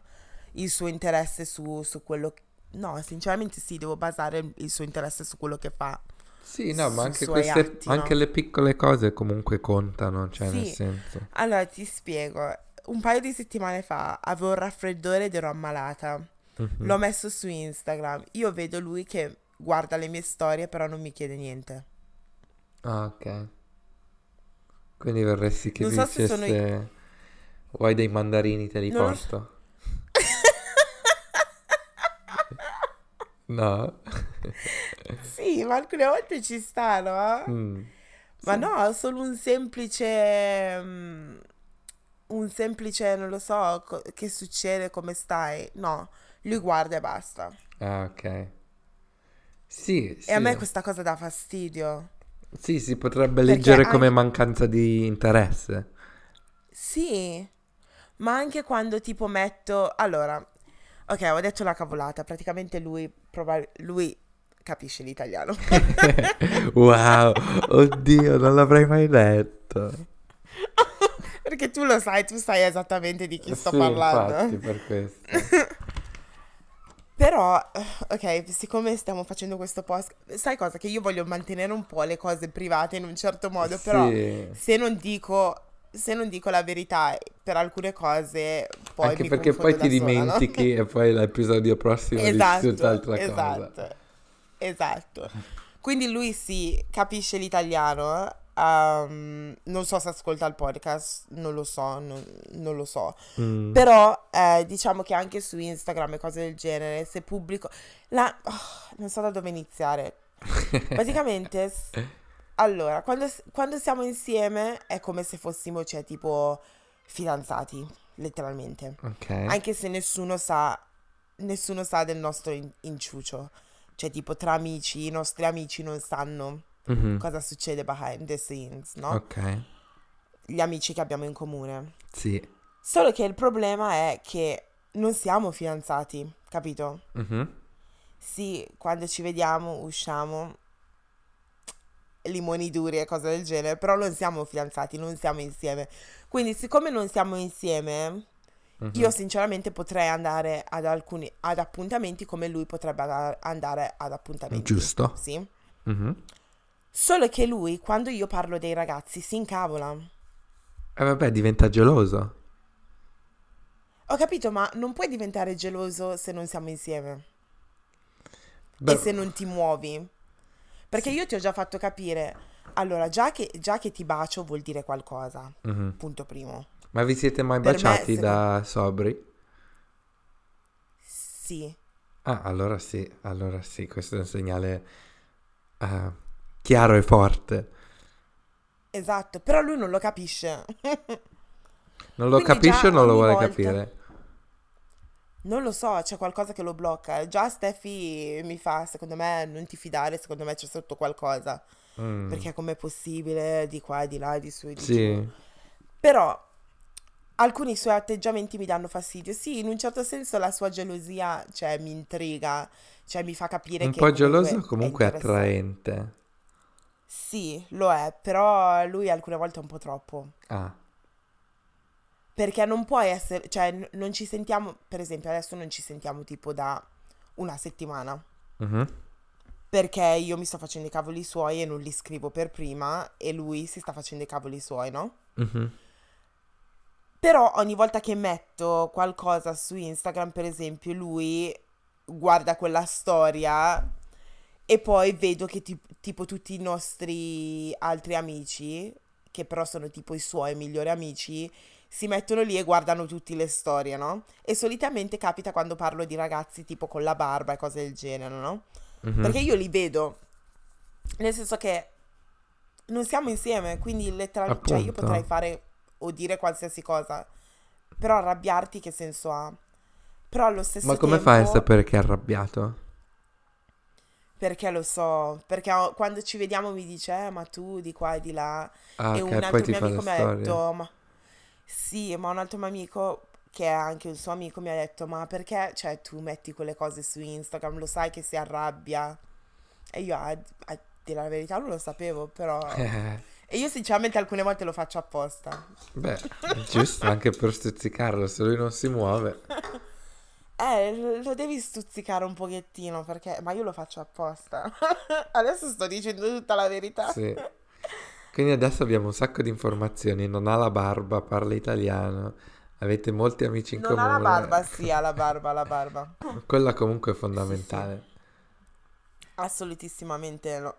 il suo interesse su, su quello... che- No, sinceramente sì, devo basare il suo interesse su quello che fa. Sì, no, ma anche queste, atti, no? anche le piccole cose comunque contano, cioè nel Sì. senso. Allora, ti spiego. Un paio di settimane fa avevo un raffreddore ed ero ammalata. Mhm. L'ho messo su Instagram. Io vedo lui che guarda le mie storie, però non mi chiede niente. Ah, ok. Quindi vorresti che Non so se sono dicesse vuoi dei mandarini te li Non porto? No? Sì, ma alcune volte ci sta, no? Mm. Ma Sì. no, solo un semplice... mm, un semplice, non lo so, co- che succede, come stai? No, Lui guarda e basta. Ah, ok. Sì, sì. E a me questa cosa dà fastidio. Sì, si potrebbe Perché leggere anche- come mancanza di interesse. Sì, ma anche quando tipo metto... Allora, ok, ho detto la cavolata, praticamente lui, probab- lui capisce l'italiano. wow, oddio, non l'avrei mai detto. Perché tu lo sai, tu sai esattamente di chi sto Sì, parlando. infatti, per questo. Però, ok, siccome stiamo facendo questo post, sai cosa? Che io voglio mantenere un po' le cose private in un certo modo, però Sì. se non dico... Se non dico la verità per alcune cose, poi Anche perché poi ti sola, no? dimentichi e poi l'episodio prossimo dici Esatto, tutt'altra cosa. esatto, esatto. Quindi lui sì, capisce l'italiano. ehm, non so se ascolta il podcast, non lo so, non, non lo so. Mm. Però eh, diciamo che anche su Instagram e cose del genere, se pubblico... La... oh, non so da dove iniziare. Praticamente, allora, quando, quando siamo insieme è come se fossimo, cioè, tipo, fidanzati, letteralmente. Ok. Anche se nessuno sa, nessuno sa del nostro in- inciucio. Cioè, tipo, tra amici, i nostri amici non sanno Mhm. cosa succede behind the scenes, no? Ok. Gli amici che abbiamo in comune. Sì. Solo che il problema è che non siamo fidanzati, capito? Mhm. Sì, quando ci vediamo, usciamo, limoni duri e cose del genere, però non siamo fidanzati, non siamo insieme. Quindi, siccome non siamo insieme, Mhm. io sinceramente potrei andare ad alcuni ad appuntamenti come lui potrebbe andare- ad appuntamenti. Giusto. Sì. Mhm. Solo che lui, quando io parlo dei ragazzi, si incavola. E vabbè, diventa geloso. Ho capito, ma non puoi diventare geloso se non siamo insieme. Beh, e se non ti muovi. Perché io ti ho già fatto capire. Allora, già che, già che ti bacio vuol dire qualcosa. mhm. Punto primo. Ma vi siete mai Per me, baciati secondo- da sobri? Sì. Ah, allora sì, allora sì, questo è un segnale eh, chiaro e forte. Esatto, però lui non lo capisce. Non lo Quindi capisce o non lo vuole volta- capire? Non lo so, c'è qualcosa che lo blocca. Già Steffi mi fa, secondo me, non ti fidare, secondo me c'è sotto qualcosa. Mm, Perché com'è possibile di qua, di là, di su e di giù. Sì, Però alcuni suoi atteggiamenti mi danno fastidio. Sì, in un certo senso la sua gelosia, cioè, mi intriga, cioè mi fa capire un che po' geloso comunque è attraente. Sì, lo è, però lui alcune volte è un po' troppo. Ah, Perché non puoi essere, cioè non ci sentiamo, per esempio adesso non ci sentiamo tipo da una settimana. mhm, Perché io mi sto facendo i cavoli suoi e non li scrivo per prima e lui si sta facendo i cavoli suoi, no? mhm. Però ogni volta che metto qualcosa su Instagram, per esempio, lui guarda quella storia e poi vedo che ti- tipo tutti i nostri altri amici, che però sono tipo i suoi migliori amici, si mettono lì e guardano tutte le storie, no? E solitamente capita quando parlo di ragazzi tipo con la barba e cose del genere, no? mhm. Perché io li vedo, nel senso che non siamo insieme, quindi letteralmente, cioè io potrei fare o dire qualsiasi cosa, però arrabbiarti che senso ha? Però allo stesso Ma come tempo, fai a sapere che è arrabbiato? perché lo so, perché ho- quando ci vediamo mi dice, eh, ma tu di qua e di là, Ah, e ok, un altro mio amico mi ha detto, ma sì, ma un altro mio amico che è anche un suo amico mi ha detto, ma perché, cioè, tu metti quelle cose su Instagram, lo sai che si arrabbia? E io, a, a dire la verità, non lo sapevo, però... E io sinceramente alcune volte lo faccio apposta. beh, giusto anche per stuzzicarlo, se lui non si muove. Eh, lo- lo devi stuzzicare un pochettino perché... Ma io lo faccio apposta. Adesso sto dicendo tutta la verità. Sì. Quindi adesso abbiamo un sacco di informazioni, non ha la barba, parla italiano, avete molti amici in Non comune. ha la barba, sì, ha la barba, la barba. Quella comunque è fondamentale. Assolutissimamente no.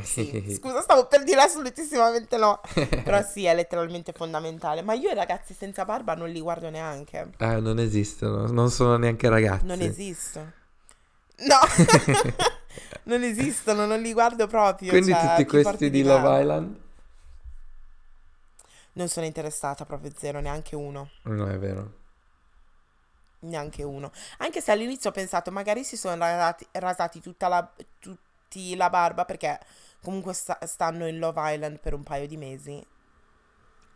Sì. Scusa, stavo per dire assolutissimamente no. Però sì, è letteralmente fondamentale. Ma io i ragazzi senza barba non li guardo neanche. Eh, non esistono, non sono neanche ragazzi. Non esisto. No, non esistono, non li guardo proprio. Quindi cioè, tutti questi di? Love Island? Non sono interessata proprio zero, neanche uno. No, è vero. neanche uno. Anche se all'inizio ho pensato, magari si sono rasati, rasati tutta la, tutti la barba perché comunque sta- stanno in Love Island per un paio di mesi.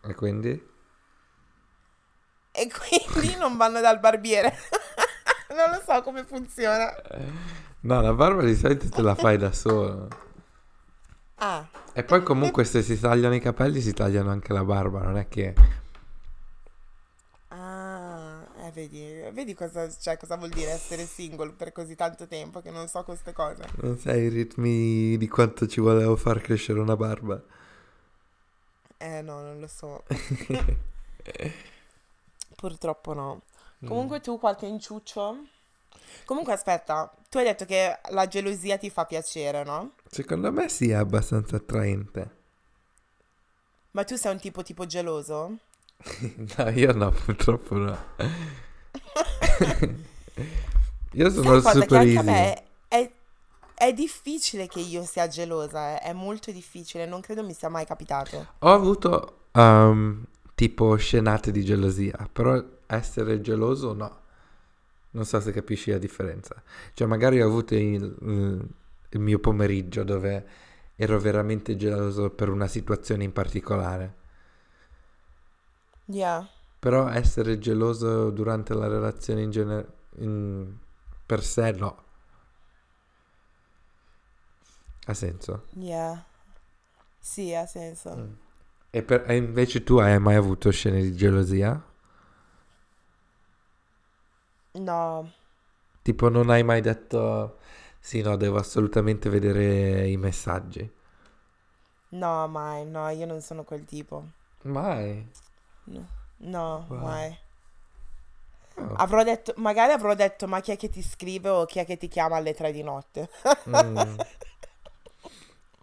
E quindi? E quindi non vanno dal barbiere. non lo so come funziona. No, la barba di solito te la fai da solo. Ah, E poi comunque se si tagliano i capelli si tagliano anche la barba, non è che... ah, eh, vedi, vedi cosa, cioè, cosa vuol dire essere single per così tanto tempo che non so queste cose. Non sai i ritmi di quanto ci volevo far crescere una barba. Eh no, non lo so. Purtroppo no. Comunque tu qualche inciuccio? Comunque aspetta, tu hai detto che la gelosia ti fa piacere, no? Secondo me sì, è abbastanza attraente. Ma tu sei un tipo tipo geloso? No, io no, purtroppo no. io sono il super easy. me è, è difficile che io sia gelosa, eh. È molto difficile, non credo mi sia mai capitato. Ho avuto um, tipo scenate di gelosia, però essere geloso no. Non so se capisci la differenza. Cioè magari ho avuto il, il mio pomeriggio dove ero veramente geloso per una situazione in particolare. Yeah. Però essere geloso durante la relazione in genere per sé no. Ha senso? Yeah. Sì, ha senso. Mm. E, per- e invece tu hai mai avuto scene di gelosia? No, Tipo non hai mai detto sì no, devo assolutamente vedere i messaggi. no, mai, no, io non sono quel tipo. Mai. No, no, Wow. mai. Oh. Avrò detto, magari avrò detto, ma chi è che ti scrive o chi è che ti chiama alle tre di notte? Mm.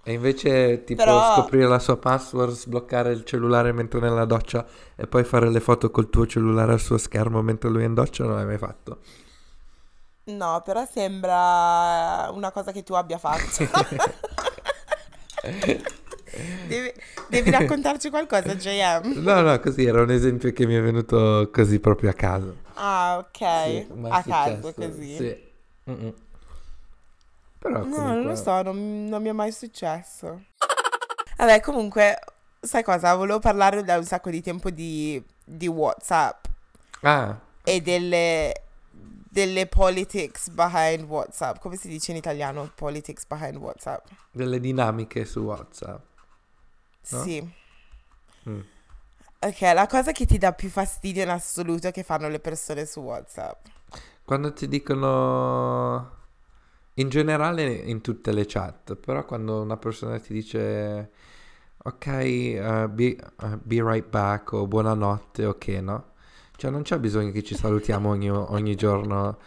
E invece tipo Però- scoprire la sua password, sbloccare il cellulare mentre nella doccia e poi fare le foto col tuo cellulare al suo schermo mentre lui è in doccia non l'hai mai fatto. No, però sembra una cosa che tu abbia fatto. Devi, devi raccontarci qualcosa, JM. No, no, così era un esempio che mi è venuto così proprio a caso. Ah, ok. Sì, A caso, così. Sì. Mm-mm. Però No, non comunque... lo so, non, non mi è mai successo. Vabbè, comunque, sai cosa? Volevo parlare da un sacco di tempo di, di WhatsApp Ah, e delle, delle politics behind WhatsApp. Come si dice in italiano? Politics behind WhatsApp. delle dinamiche su WhatsApp. No? Sì. Mm. Ok, la cosa che ti dà più fastidio in assoluto che fanno le persone su WhatsApp. Quando ti dicono... In generale in tutte le chat, però quando una persona ti dice ok, uh, be, uh, be right back o buonanotte, ok, no? Cioè non c'è bisogno che ci salutiamo ogni, ogni giorno.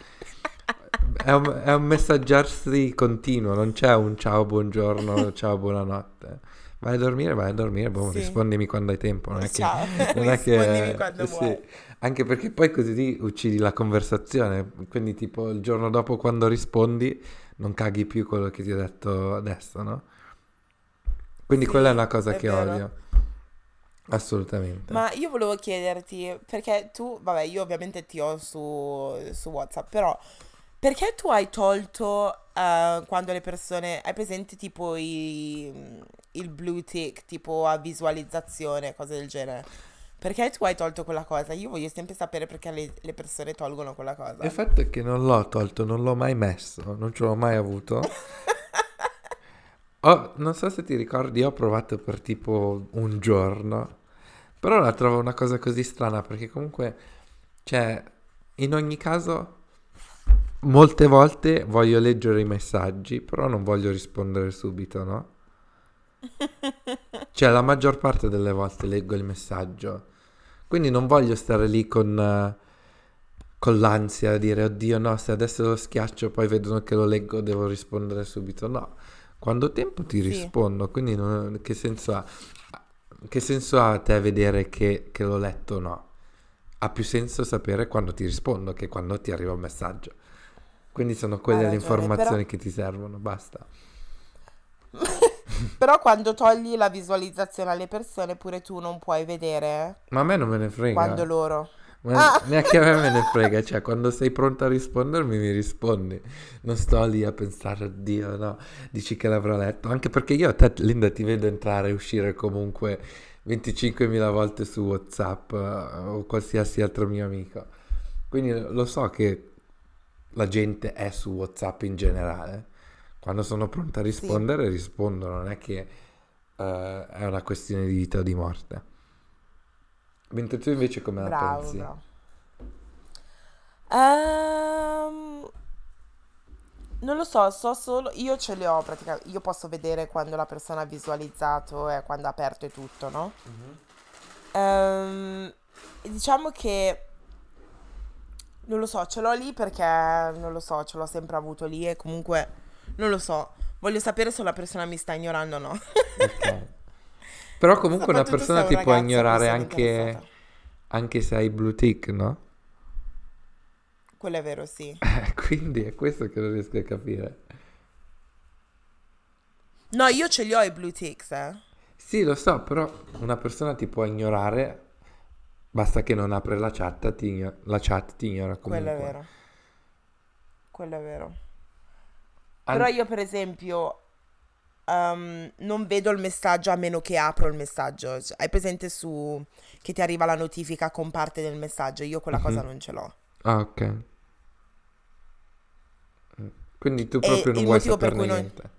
È un, è un messaggiarsi continuo, non c'è un ciao, buongiorno, ciao, buonanotte. Vai a dormire, vai a dormire, boh, Sì. rispondimi quando hai tempo. Non è che, Ciao, non è che- rispondimi quando sì. vuoi. Anche perché poi così uccidi la conversazione. Quindi, tipo, il giorno dopo, quando rispondi, non caghi più quello che ti ho detto adesso, no? Quindi, Sì, quella è una cosa è che vero. odio. Assolutamente. Ma io volevo chiederti, perché tu, vabbè, io ovviamente ti ho su, su WhatsApp, però perché tu hai tolto eh, quando le persone, hai presente tipo i- il blue tick, tipo a visualizzazione, cose del genere? Perché tu hai tolto quella cosa? Io voglio sempre sapere perché le, le persone tolgono quella cosa. Il fatto è che non l'ho tolto, non l'ho mai messo, non ce l'ho mai avuto. Ho- non so se ti ricordi, ho provato per tipo un giorno, però la trovo una cosa così strana perché comunque, cioè, in ogni caso, molte volte voglio leggere i messaggi, però non voglio rispondere subito, no? Cioè, la maggior parte delle volte leggo il messaggio, quindi non voglio stare lì con... eh, con l'ansia a dire oddio no se adesso lo schiaccio poi vedono che lo leggo devo rispondere subito. No quando ho tempo ti Sì. rispondo. Quindi non- che senso ha? Che senso ha a te vedere che, che l'ho letto o no? Ha più senso sapere quando ti rispondo che quando ti arriva un messaggio. Quindi sono quelle Hai le ragione, informazioni però- che ti servono basta Però quando togli la visualizzazione alle persone, pure tu non puoi vedere ma a me non me ne frega quando loro... Ma Ah. neanche a me me ne frega, cioè quando sei pronto a rispondermi mi rispondi. Non sto lì a pensare, oddio, no, dici che l'avrò letto. Anche perché io a te, Linda, ti vedo entrare e uscire comunque 25.000 volte su WhatsApp eh, o qualsiasi altro mio amico. Quindi lo so che la gente è su WhatsApp in generale. Quando sono pronta a rispondere, rispondo, non è che eh, è una questione di vita o di morte. Mentre tu invece come la Bravo, pensi? bravo. Ehm, non lo so, so solo, io ce le ho praticamente, io posso vedere quando la persona ha visualizzato e quando ha aperto e tutto, no? Ehm, diciamo che, non lo so, ce l'ho lì perché, non lo so, ce l'ho sempre avuto lì e comunque, non lo so, voglio sapere se la persona mi sta ignorando o no. Ok. Però comunque una persona è ti un può ignorare anche, anche se hai blue tick, no? Quello è vero, sì. Quindi è questo che non riesco a capire. No, io ce li ho i blue ticks, eh. Sì, lo so, però una persona ti può ignorare, basta che non apre la chat, ti igno- la chat ti ignora Quello comunque. è vero. Quello è vero. An- Però io, per esempio, ehm, non vedo il messaggio a meno che apro il messaggio. Cioè, Hai presente su che ti arriva la notifica con parte del messaggio? Io quella cosa Mhm. non ce l'ho. Ah, ok. Quindi tu E proprio non il vuoi saperne cui non- niente.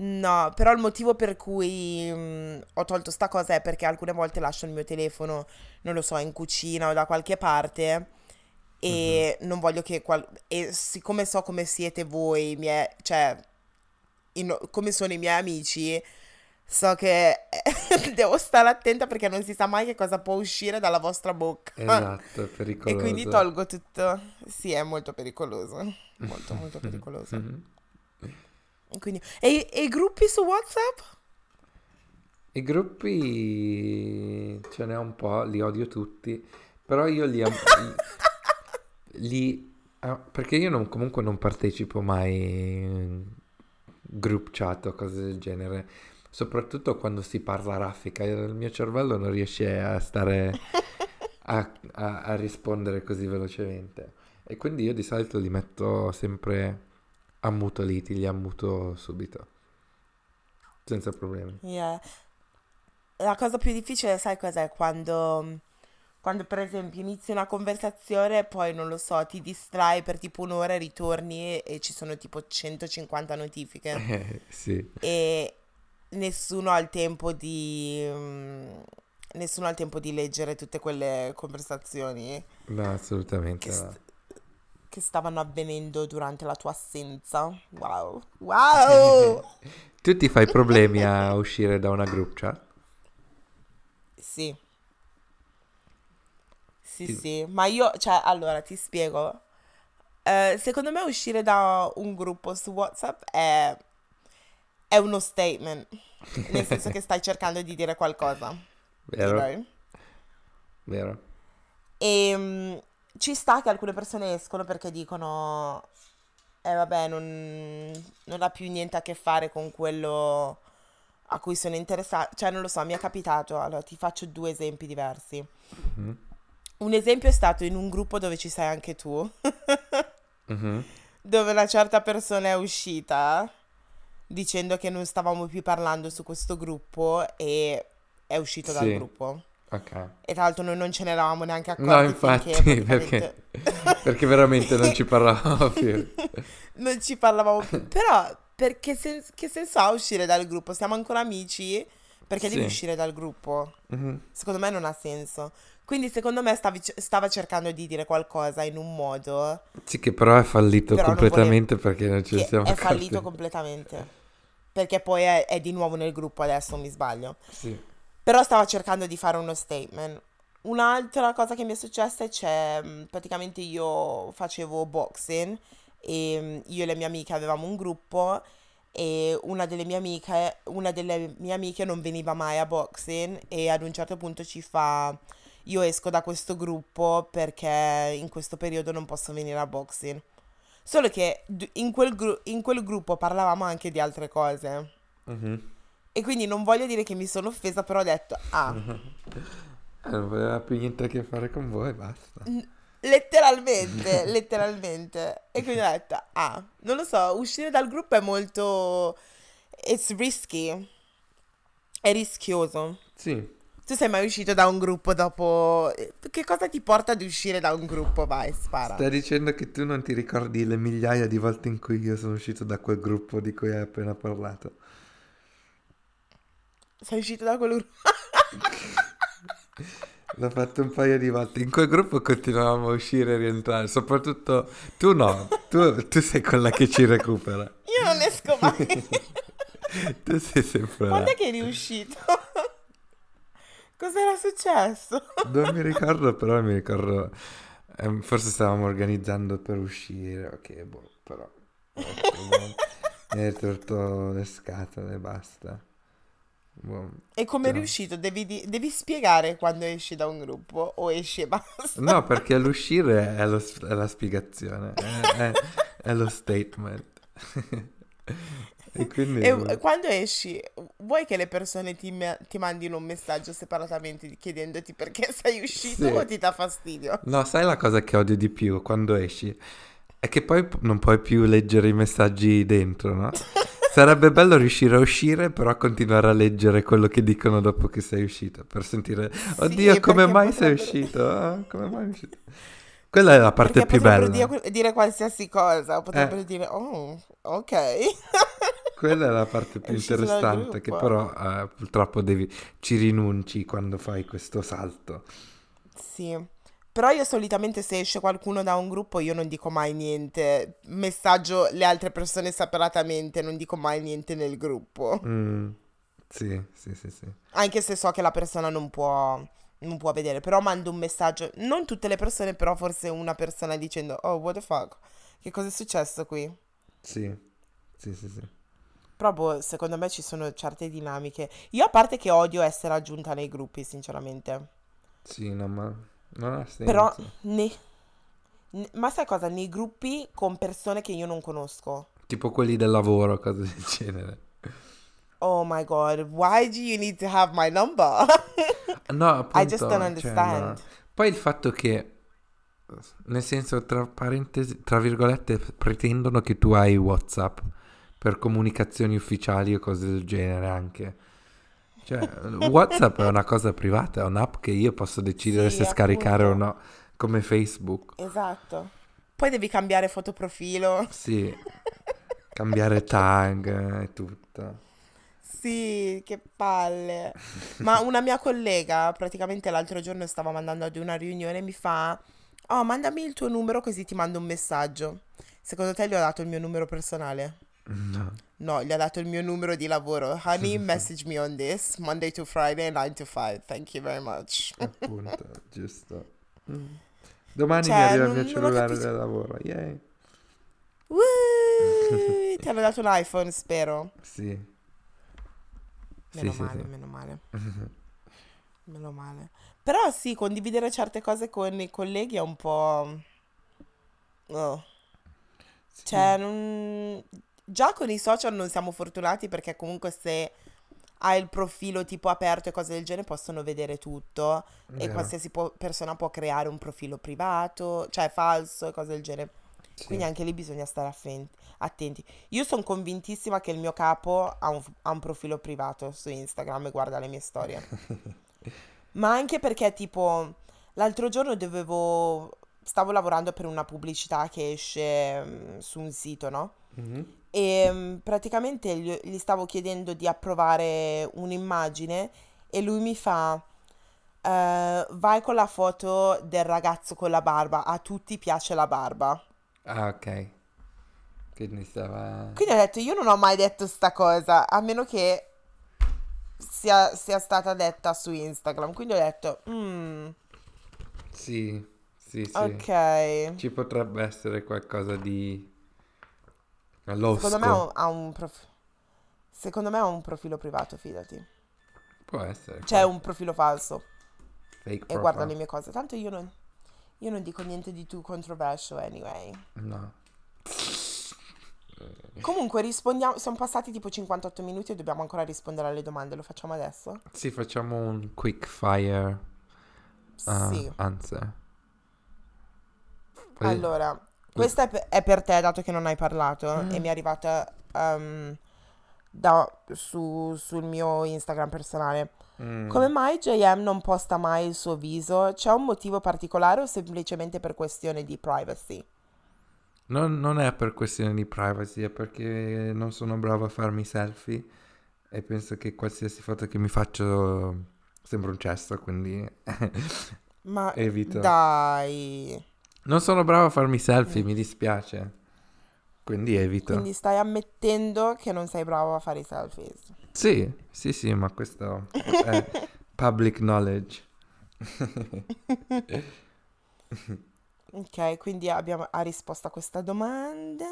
No, però il motivo per cui mm, ho tolto sta cosa è perché alcune volte lascio il mio telefono, non lo so, in cucina o da qualche parte e non voglio che qual- e siccome so come siete voi, miei, cioè in- come sono i miei amici, so che devo stare attenta perché non si sa mai che cosa può uscire dalla vostra bocca. Esatto, è E pericoloso. quindi tolgo tutto. Sì, è molto pericoloso. Molto, molto pericoloso. Mhm. Quindi, e, e i gruppi su WhatsApp? I gruppi ce n'è un po', li odio tutti, però io li, am- li- ah, perché io non- comunque non partecipo mai in group chat o cose del genere, soprattutto quando si parla raffica, il mio cervello non riesce a stare a, a- a rispondere così velocemente e quindi io di solito li metto sempre ammutoliti, li ammuto subito, senza problemi. Yeah. La cosa più difficile, sai cos'è? Quando, quando per esempio inizi una conversazione e poi, non lo so, ti distrai per tipo un'ora e ritorni e ci sono tipo 150 notifiche Eh, sì. e nessuno ha il tempo di... mm, Nessuno ha il tempo di leggere tutte quelle conversazioni No, assolutamente che, st- che stavano avvenendo durante la tua assenza. Wow. Wow! Tu ti fai problemi a uscire da una group chat? Sì. Sì, Ti- sì, ma io, cioè, allora ti spiego. Eh, secondo me uscire da un gruppo su WhatsApp è, è uno statement, nel senso che stai cercando di dire qualcosa, you Vero? know? Vero? E mm, ci sta che alcune persone escono perché dicono, eh vabbè, non, non ha più niente a che fare con quello a cui sono interessati. Cioè, non lo so, mi è capitato. Allora, ti faccio due esempi diversi. Mhm. Un esempio è stato in un gruppo dove ci sei anche tu, Mhm. dove una certa persona è uscita dicendo che non stavamo più parlando su questo gruppo e è uscito dal Sì. gruppo. Ok. E tra l'altro noi non ce ne eravamo neanche No, accorti infatti, finché perché, praticamente perché veramente non ci parlavamo più. non ci parlavamo più. Però, perché sen- che senso ha uscire dal gruppo? Siamo ancora amici? Perché devi Sì. uscire dal gruppo? Mhm. Secondo me non ha senso. Quindi secondo me stavi- stava cercando di dire qualcosa in un modo Sì, che però è fallito Però non completamente perché non ci che siamo è accorti. fallito completamente. Perché poi è, è di nuovo nel gruppo adesso, mi sbaglio. Sì. Però stava cercando di fare uno statement. Un'altra cosa che mi è successa è c'è, mh, praticamente io facevo boxing e mh, io e le mie amiche avevamo un gruppo e una delle mie amiche, una delle mie amiche non veniva mai a boxing e ad un certo punto ci fa io esco da questo gruppo perché in questo periodo non posso venire a boxing. Solo che in quel, gru- in quel gruppo parlavamo anche di altre cose. Mhm. E quindi non voglio dire che mi sono offesa, però ho detto, ah, Eh, non voleva più niente a che fare con voi, basta. Letteralmente, letteralmente. E quindi ho detto, ah, non lo so, uscire dal gruppo è molto... It's risky. È rischioso. Sì, Tu sei mai uscito da un gruppo dopo... Che cosa ti porta ad uscire da un gruppo? Vai, spara. stai dicendo che tu non ti ricordi le migliaia di volte in cui io sono uscito da quel gruppo di cui hai appena parlato. Sei uscito da quel gruppo? L'ho fatto un paio di volte. In quel gruppo continuavamo a uscire e rientrare. Soprattutto tu no, tu, tu sei quella che ci recupera. Io non esco mai. Tu sei sempre là. Quando è che eri uscito? Cos'era successo? Non mi ricordo, però mi ricordo. ehm, forse stavamo organizzando per uscire. Ok, boh, però. boh, mi hai rotto le scatole e basta. Boh. E come eri Già. uscito? Devi, devi spiegare quando esci da un gruppo o esci e basta. No, perché l'uscire è, lo- è la spiegazione, è, è- è lo statement. e quindi... E boh. quando esci, vuoi che le persone ti, ti mandino un messaggio separatamente chiedendoti perché sei uscito Sì. o ti dà fastidio? No, sai la cosa che odio di più quando esci? È che poi non puoi più leggere i messaggi dentro, no? Sarebbe bello riuscire a uscire, però continuare a leggere quello che dicono dopo che sei uscito, per sentire, oddio, come mai sei potrebbero- uscito? Ah, come mai sei uscito? Quella è la parte Perché più potrebbero bella. dire, dire qualsiasi cosa, Eh. potrebbero dire, oh, ok. Quella è la parte più interessante, che però eh, purtroppo devi, ci rinunci quando fai questo salto. Sì, però io solitamente se esce qualcuno da un gruppo io non dico mai niente, messaggio le altre persone separatamente, non dico mai niente nel gruppo, Mm, sì, sì, sì, sì. anche se so che la persona non può, non può vedere, però mando un messaggio, non tutte le persone, però forse una persona dicendo, oh, what the fuck, che cosa è successo qui? Sì, sì, sì, sì. Proprio, secondo me ci sono certe dinamiche. Io a parte che odio essere aggiunta nei gruppi, sinceramente. Sì, no, ma non ha senso. Però, ne- ne- ma sai cosa? Nei gruppi con persone che io non conosco. Tipo quelli del lavoro, cose del genere. Oh my god, why do you need to have my number? No, appunto, I just don't cioè, understand. no. Poi il fatto che, nel senso, tra parentesi, tra virgolette, pretendono che tu hai WhatsApp per comunicazioni ufficiali o cose del genere anche. Cioè, WhatsApp è una cosa privata, è un'app che io posso decidere Sì, se scaricare o appunto. no, come Facebook. Esatto. Poi devi cambiare fotoprofilo. Sì, cambiare tag e tutto. Sì, che palle. Ma una mia collega, praticamente l'altro giorno stava mandando ad una riunione e mi fa: Oh, mandami il tuo numero così ti mando un messaggio. Secondo te gli ho dato il mio numero personale? No. No, gli ho dato il mio numero di lavoro. Honey, message me on this Monday to Friday, 9 to 5. Thank you very much. Appunto, giusto. Mm. Domani Cioè, mi arriva il mio cellulare del lavoro. Yay. Woo! Ti hanno dato un iPhone, spero. Sì. Sì, Meno sì, male, sì. meno male. Meno male. Però sì, condividere certe cose con i colleghi è un po'... oh. Sì. Cioè, non- già con i social non siamo fortunati perché comunque se hai il profilo tipo aperto e cose del genere possono vedere tutto e Vero. qualsiasi po- persona può creare un profilo privato, cioè falso e cose del genere. Sì. Quindi anche lì bisogna stare affen- attenti. Io sono convintissima che il mio capo ha un, ha un profilo privato su Instagram e guarda le mie storie. Ma anche perché tipo l'altro giorno dovevo... Stavo lavorando per una pubblicità che esce mm, su un sito, no? Mhm. E mm, praticamente gli, gli stavo chiedendo di approvare un'immagine e lui mi fa, eh, vai con la foto del ragazzo con la barba, a tutti piace la barba. Ah, ok. Quindi stava... Quindi ho detto, io non ho mai detto sta cosa, a meno che sia, sia stata detta su Instagram. Quindi ho detto, "Mm, Sì, sì, sì. ok. Ci potrebbe essere qualcosa di... Secondo me ha un, prof- Secondo me ha un profilo privato, fidati. Può essere. Cioè un profilo falso. Fake E profile. guarda le mie cose. Tanto io non, io non dico niente di too controversial anyway. No. Comunque rispondiamo. Sono passati tipo 58 minuti e dobbiamo ancora rispondere alle domande. Lo facciamo adesso? Sì, facciamo un quick fire Ah, Sì. anzi. Allora, questa è, pe- è per te, dato che non hai parlato, Mm. e mi è arrivata ehm, da- su- sul mio Instagram personale. mm, Come mai JM non posta mai il suo viso? C'è un motivo particolare o semplicemente per questione di privacy? Non, non è per questione di privacy, è perché non sono bravo a farmi selfie e penso che qualsiasi foto che mi faccio sembra un cesto, quindi Ma evito. dai, Non sono bravo a farmi selfie, mi dispiace. Quindi evito. quindi stai ammettendo che non sei bravo a fare i selfies. Sì, sì, sì, ma questo è public knowledge. Ok, quindi abbiamo, ha risposto a questa domanda.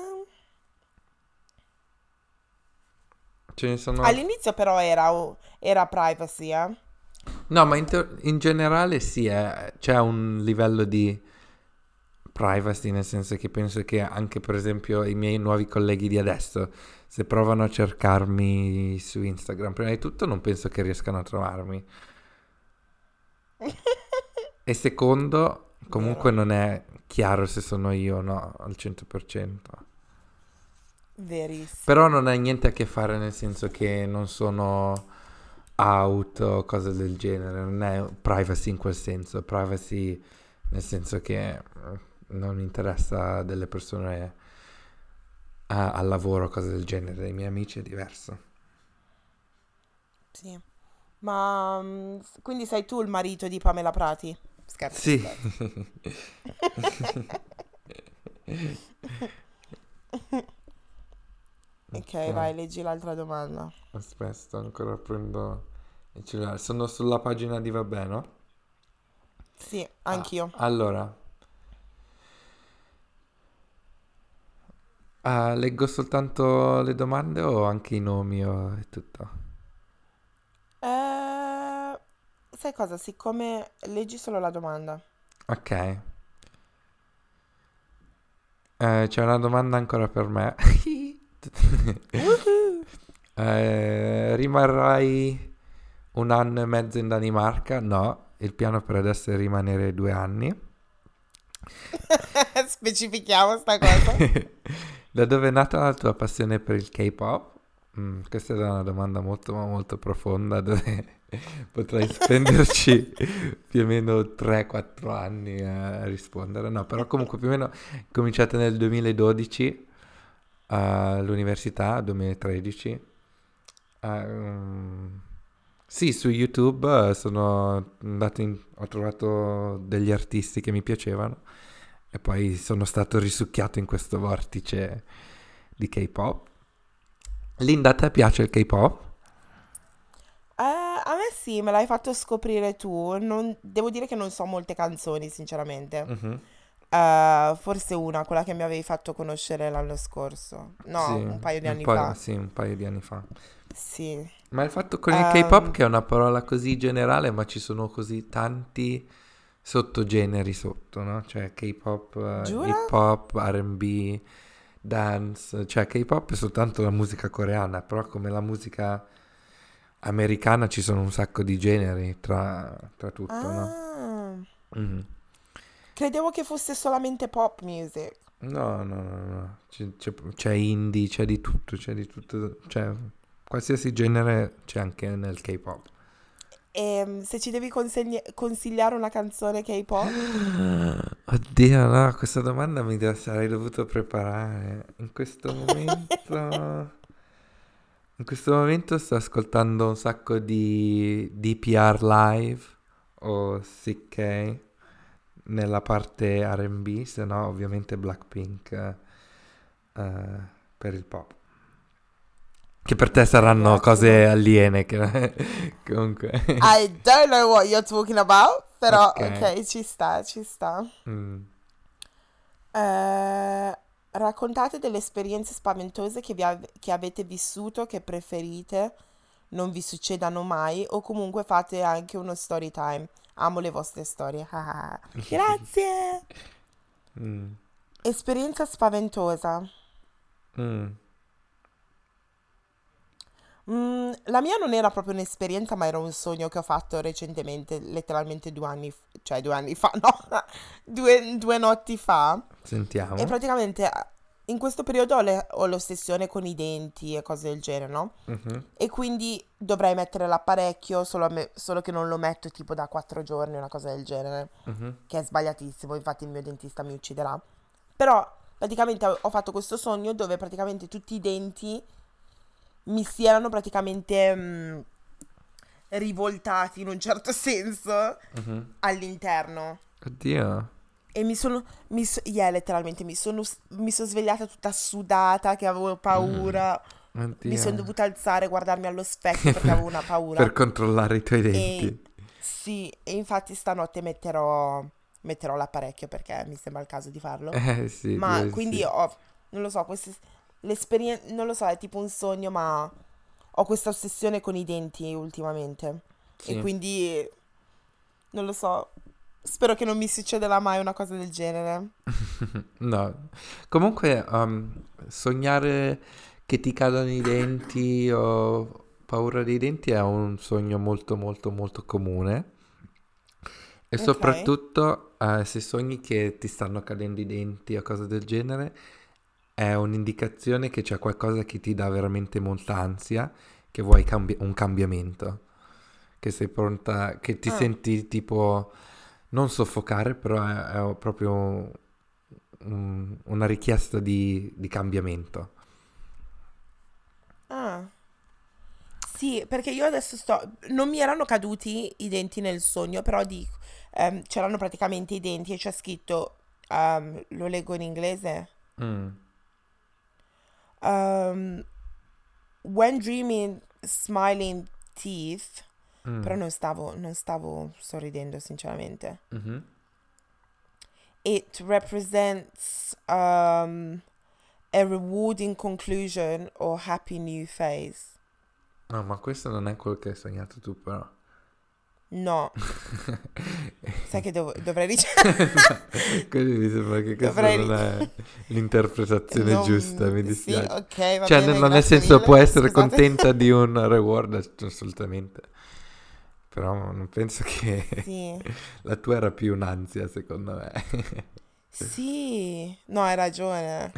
Ce ne sono... All'inizio però era, era privacy, eh? No, ma in, te- in generale sì, è- c'è un livello di privacy, nel senso che penso che anche per esempio i miei nuovi colleghi di adesso, se provano a cercarmi su Instagram, prima di tutto non penso che riescano a trovarmi. E secondo, comunque non è chiaro se sono io o no al 100%. Verissimo. Però non ha niente a che fare nel senso che non sono out o cose del genere, non è privacy in quel senso, privacy nel senso che non interessa delle persone a- al lavoro cose del genere, dei miei amici è diverso. Sì. Ma mm, quindi sei tu il marito di Pamela Prati? Scherzo. Sì. Ok, vai, leggi l'altra domanda. Aspetta, ancora prendo il cellulare. Sono sulla pagina di Vabbè, no? Sì, anch'io. Ah, allora. Ah, leggo soltanto le domande o anche i nomi o è tutto? Eh, sai cosa? Siccome leggi solo la domanda. Ok. Eh, c'è una domanda ancora per me. Eh, rimarrai un anno e mezzo in Danimarca? No, il piano per adesso è rimanere due anni. Specifichiamo sta cosa. Da dove è nata la tua passione per il K-pop? Mm, questa è una domanda molto ma molto profonda dove potrei spenderci più o meno 3-4 anni a rispondere. No, però comunque più o meno cominciate nel 2012 all'università, 2013. Ehm, sì, su YouTube eh, sono andato in- ho trovato degli artisti che mi piacevano e poi sono stato risucchiato in questo vortice di K-pop. Linda, a te piace il K-pop? Eh, a me sì, me l'hai fatto scoprire tu. Non- devo dire che non so molte canzoni, sinceramente. Mhm. Eh, forse una, quella che mi avevi fatto conoscere l'anno scorso. No, Sì, un paio di anni po'- fa. Sì, un paio di anni fa. Sì. Ma il fatto con il Ehm, K-pop che è una parola così generale, ma ci sono così tanti sottogeneri sotto, no? Cioè K-pop, eh, Giura? hip hop, R&B, dance, cioè K-pop è soltanto la musica coreana, però come la musica americana ci sono un sacco di generi tra, tra tutto, no? Ah, Mhm. credevo che fosse solamente pop music. No, no, no, no. C'è, c'è- c'è indie, c'è di tutto, c'è di tutto, cioè qualsiasi genere c'è anche nel K-pop. E se ci devi consegli- consigliare una canzone K-pop, Oddio, no, questa domanda mi de- sarei dovuto preparare. In questo momento... In questo momento sto ascoltando un sacco di DPR Live o CK nella parte R&B, se no ovviamente Blackpink eh, per il pop. Che per te saranno cose aliene, che comunque... I don't know what you're talking about, però Ok. ok, ci sta, ci sta. Mm. Eh, raccontate delle esperienze spaventose che, vi ave- che avete vissuto, che preferite non vi succedano mai, o comunque fate anche uno story time. Amo le vostre storie. Grazie. Mm. Esperienza spaventosa. Mm. Mm, la mia non era proprio un'esperienza, ma era un sogno che ho fatto recentemente, letteralmente due anni, f- cioè due anni fa, no, due, due notti fa. Sentiamo. E praticamente eh, in questo periodo ho, le- ho l'ossessione con i denti e cose del genere, no? Mhm. E quindi dovrei mettere l'apparecchio, solo, me- solo che non lo metto tipo da quattro giorni, una cosa del genere, Mhm. che è sbagliatissimo, infatti il mio dentista mi ucciderà. Però praticamente ho fatto questo sogno dove praticamente tutti i denti mi si erano praticamente mm, rivoltati in un certo senso Mhm. all'interno. Oddio. E mi sono, mi so- yeah, letteralmente, mi sono, mi sono svegliata tutta sudata, che avevo paura. Oddio. Mi sono dovuta alzare, guardarmi allo specchio perché avevo una paura. Per controllare i tuoi denti. Sì, e infatti stanotte metterò, metterò l'apparecchio perché mi sembra il caso di farlo. Eh sì, Ma direi quindi sì. ho, non lo so, queste, l'esperienza, non lo so, è tipo un sogno, ma ho questa ossessione con i denti ultimamente. Sì. E quindi, non lo so, spero che non mi succederà mai una cosa del genere. No, comunque um, sognare che ti cadono i denti o paura dei denti è un sogno molto molto molto comune e Ok. soprattutto eh, se sogni che ti stanno cadendo i denti o cose del genere è un'indicazione che c'è qualcosa che ti dà veramente molta ansia, che vuoi cambi- un cambiamento, che sei pronta, che ti Ah. senti tipo non soffocare, però è, è proprio un- una richiesta di, di cambiamento. Ah. Sì, perché io adesso sto... Non mi erano caduti i denti nel sogno, però di... ehm, c'erano praticamente i denti e c'è scritto... ehm, lo leggo in inglese. Mm. Um, when dreaming smiling teeth, Mm. però non stavo, non stavo sorridendo sinceramente. Mhm. It represents um, a rewarding conclusion or happy new phase. No, ma questo non è quello che hai sognato tu, però. No, sai che dov- dovrei ricevere... Quindi mi sembra che questa Dovrei- non è l'interpretazione Non- giusta, mi sì, dispiace. ok, va Cioè, bene, non nel senso mille, può essere scusate. contenta di un reward, assolutamente. Però non penso che Sì, la tua era più un'ansia, secondo me. sì, no, hai ragione.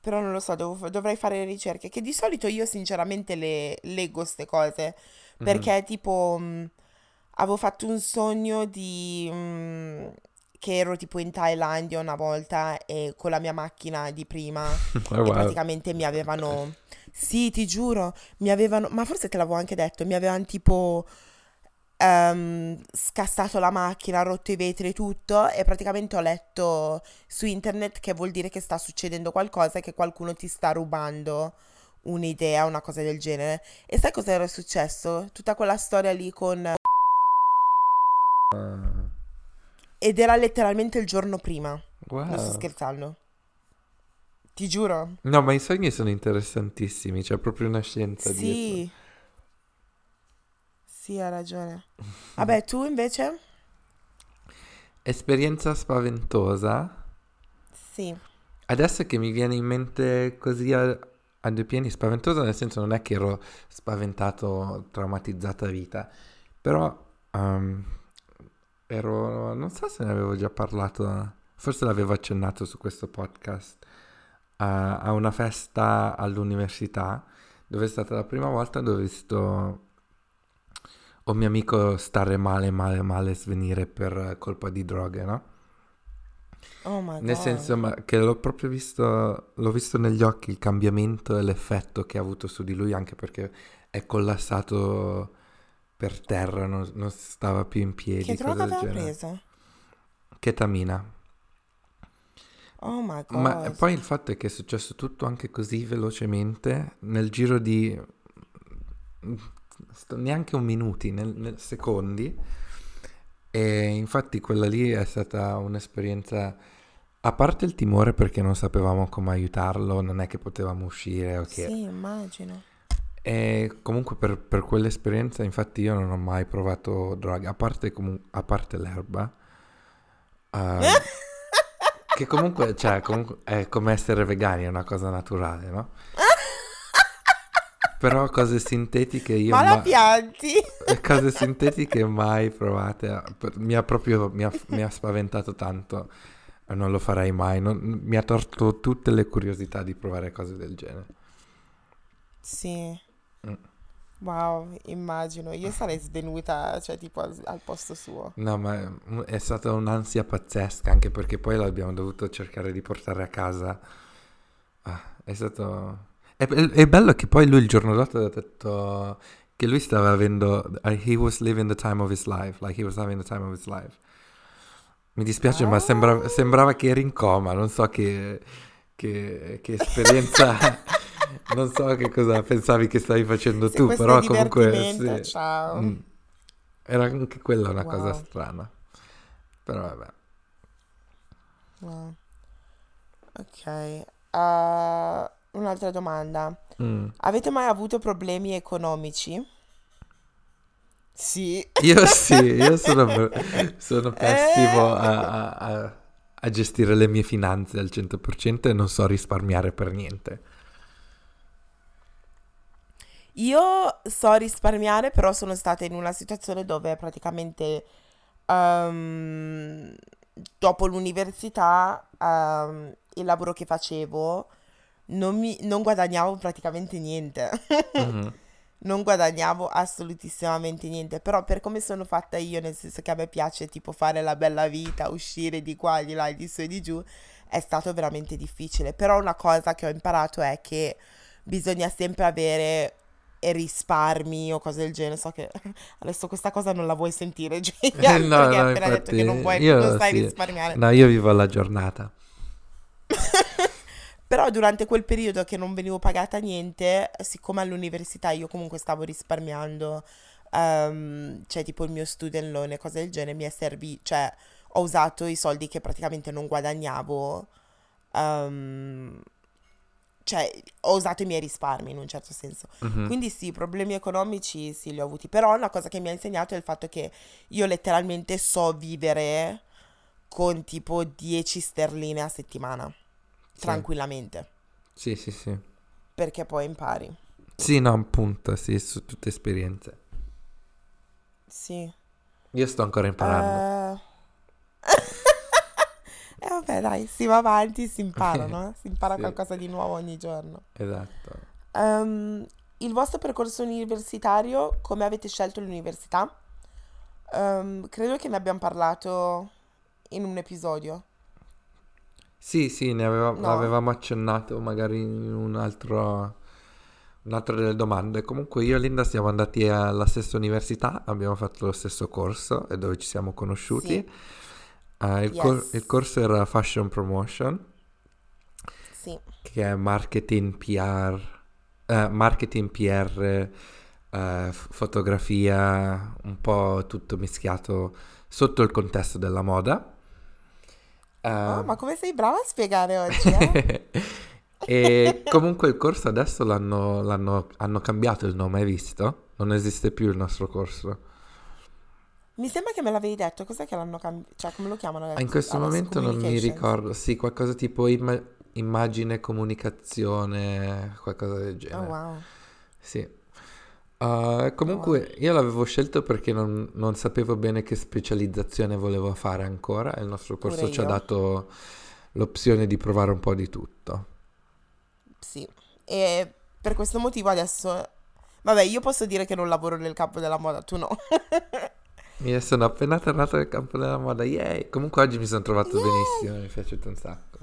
Però non lo so, dovrei fare le ricerche. Che di solito io sinceramente le leggo queste cose. Mhm. Perché tipo mh, avevo fatto un sogno di mh, che ero tipo in Thailandia una volta e con la mia macchina di prima Oh, e wow. praticamente mi avevano sì, ti giuro, mi avevano ma forse te l'avevo anche detto, mi avevano tipo ehm, scassato la macchina, rotto i vetri e tutto e praticamente ho letto su internet che vuol dire che sta succedendo qualcosa e che qualcuno ti sta rubando un'idea, una cosa del genere. E sai cosa era successo? Tutta quella storia lì con... Ed era letteralmente il giorno prima. Non sto wow. scherzando. Ti giuro. No, ma i sogni sono interessantissimi, c'è proprio una scienza dietro. Sì. Sì, hai ragione. Vabbè, tu invece? Esperienza spaventosa. Sì. Adesso che mi viene in mente così a, a due piani, spaventosa nel senso non è che ero spaventato, traumatizzato a vita, però ehm, ero, non so se ne avevo già parlato, forse l'avevo accennato su questo podcast, a, a una festa all'università, dove è stata la prima volta dove ho visto un mio amico stare male, male, male, svenire per colpa di droghe, no? Oh my Nel God. senso ma che l'ho proprio visto, l'ho visto negli occhi il cambiamento e l'effetto che ha avuto su di lui, anche perché è collassato per terra, non, non stava più in piedi, Che droga aveva genere. preso? Ketamina. Oh my Ma God. poi il fatto è che è successo tutto anche così velocemente, nel giro di sto- neanche un minuti, nel, nel- secondi. E infatti quella lì è stata un'esperienza, a parte il timore perché non sapevamo come aiutarlo, non è che potevamo uscire o che... Sì, immagino. E comunque per, per quell'esperienza, infatti io non ho mai provato droga, a parte, comu- a parte l'erba, eh, che comunque, cioè, comunque è come essere vegani, è una cosa naturale, no? Però cose sintetiche io Ma la ma- pianti? cose sintetiche mai provate. Per- Mi ha proprio mi ha, mi ha spaventato tanto. Non lo farei mai. Non- mi ha torto tutte le curiosità di provare cose del genere. Sì. Mm. Wow, immagino. Io sarei svenuta, cioè tipo al, al posto suo. No, ma è- è stata un'ansia pazzesca, anche perché poi l'abbiamo dovuto cercare di portare a casa. Ah, è stato... È, è bello che poi lui il giorno dopo ha detto che lui stava avendo... uh, He was living the time of his life, like he was having the time of his life. Mi dispiace, ma sembra- Ah. sembrava che eri in coma, non so che, che, che esperienza... non so che cosa pensavi che stavi facendo Se tu, però comunque... sì. ciao. Mm. Era anche quella una cosa Wow. strana. Però vabbè. Wow. Ok. Uh, un'altra domanda. Mm. Avete mai avuto problemi economici? Sì. Io sì, io sono, sono pessimo Eh. a, a- a- gestire le mie finanze al 100% e non so risparmiare per niente. Io so risparmiare, però sono stata in una situazione dove praticamente ehm, dopo l'università ehm, il lavoro che facevo non, mi- non guadagnavo praticamente niente. Mhm. Non guadagnavo assolutissimamente niente, però per come sono fatta io, nel senso che a me piace tipo fare la bella vita, uscire di qua, di là, di su e di giù, è stato veramente difficile. Però una cosa che ho imparato è che bisogna sempre avere risparmi o cose del genere. So che adesso questa cosa non la vuoi sentire, Gioia, No, perché no, hai appena detto che non, vuoi, io non sai sì. risparmiare. No, io vivo alla giornata. Però durante quel periodo che non venivo pagata niente, siccome all'università io comunque stavo risparmiando, ehm, cioè tipo il mio student loan e cose del genere, mi è servito, cioè ho usato i soldi che praticamente non guadagnavo, ehm, cioè ho usato i miei risparmi in un certo senso. Mhm. Quindi sì, problemi economici sì li ho avuti, però una cosa che mi ha insegnato è il fatto che io letteralmente so vivere con tipo 10 sterline a settimana. Tranquillamente, Sì, sì, sì. perché poi impari. Sì, no, appunto, sì, su tutte esperienze. Sì. Io sto ancora imparando. Eh... E vabbè, dai, si va avanti, si impara, no? Si impara Sì. qualcosa di nuovo ogni giorno. Esatto. Ehm, il vostro percorso universitario, come avete scelto l'università? Ehm, credo che ne abbiamo parlato in un episodio. Sì, sì, ne aveva- No. avevamo accennato magari in un altro, un'altra delle domande. Comunque io e Linda siamo andati alla stessa università, abbiamo fatto lo stesso corso e dove ci siamo conosciuti. Sì. Eh, il, cor- Yes. il corso era Fashion Promotion, Sì, che è marketing PR, eh, marketing PR, eh, fotografia, un po' tutto mischiato sotto il contesto della moda. Oh, ma come sei brava a spiegare oggi, eh? e comunque il corso adesso l'hanno, l'hanno- hanno cambiato il nome, hai visto? Non esiste più il nostro corso. Mi sembra che me l'avevi detto, cos'è che l'hanno cambiato? Cioè, come lo chiamano Ah, adesso? In questo Adesso momento non mi ricordo, sì, qualcosa tipo imma- immagine, comunicazione, qualcosa del Oh, genere. wow. Sì. Uh, comunque io l'avevo scelto perché non, non sapevo bene che specializzazione volevo fare ancora e il nostro corso Pure ci ha dato l'opzione di provare un po' di tutto. Sì, e per questo motivo adesso... Vabbè, io posso dire che non lavoro nel campo della moda, tu no. Io sono appena tornato nel campo della moda, yay! Comunque oggi mi sono trovato Yay! benissimo, mi è piaciuto un sacco.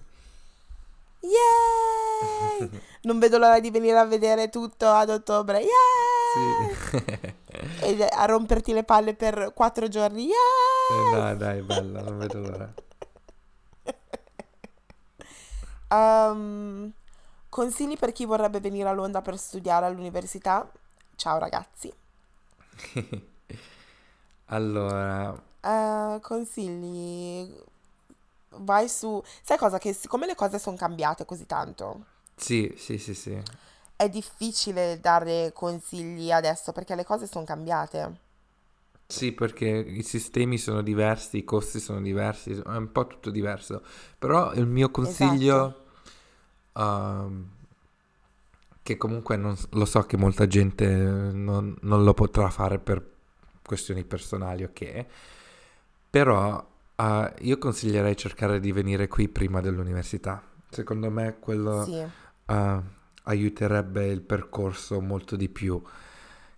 Yay! Non vedo l'ora di venire a vedere tutto ad ottobre. Yay! Sì. E a romperti le palle per quattro giorni. Eh, Yay! no, dai, bello, non vedo l'ora. Ehm, consigli per chi vorrebbe venire a Londra per studiare all'università? Ciao ragazzi. Allora, Eh, consigli. Vai su. Sai cosa? Che siccome le cose sono cambiate così tanto, sì, sì, sì, sì. È difficile dare consigli adesso perché le cose sono cambiate. Sì, perché i sistemi sono diversi, i costi sono diversi, è un po' tutto diverso. Però il mio consiglio, Esatto. ehm, che comunque non lo so che molta gente non, non lo potrà fare per questioni personali, ok? Però eh, io consiglierei cercare di venire qui prima dell'università. Secondo me quello Sì, eh, aiuterebbe il percorso molto di più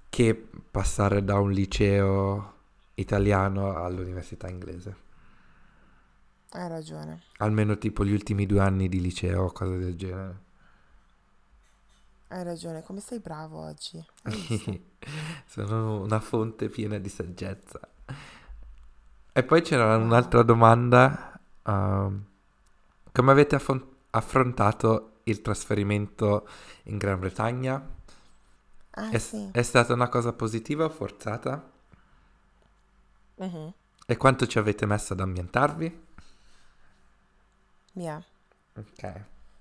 che passare da un liceo italiano all'università inglese. hai ragione. Almeno tipo gli ultimi due anni di liceo o cose del genere. Hai ragione. Come sei bravo oggi? Sono una fonte piena di saggezza. E poi c'era un'altra domanda. ehm, come avete affon- affrontato il trasferimento in Gran Bretagna? Ah, È, sì. è stata una cosa positiva o forzata? Mhm. E quanto ci avete messo ad ambientarvi? Mia. Ok,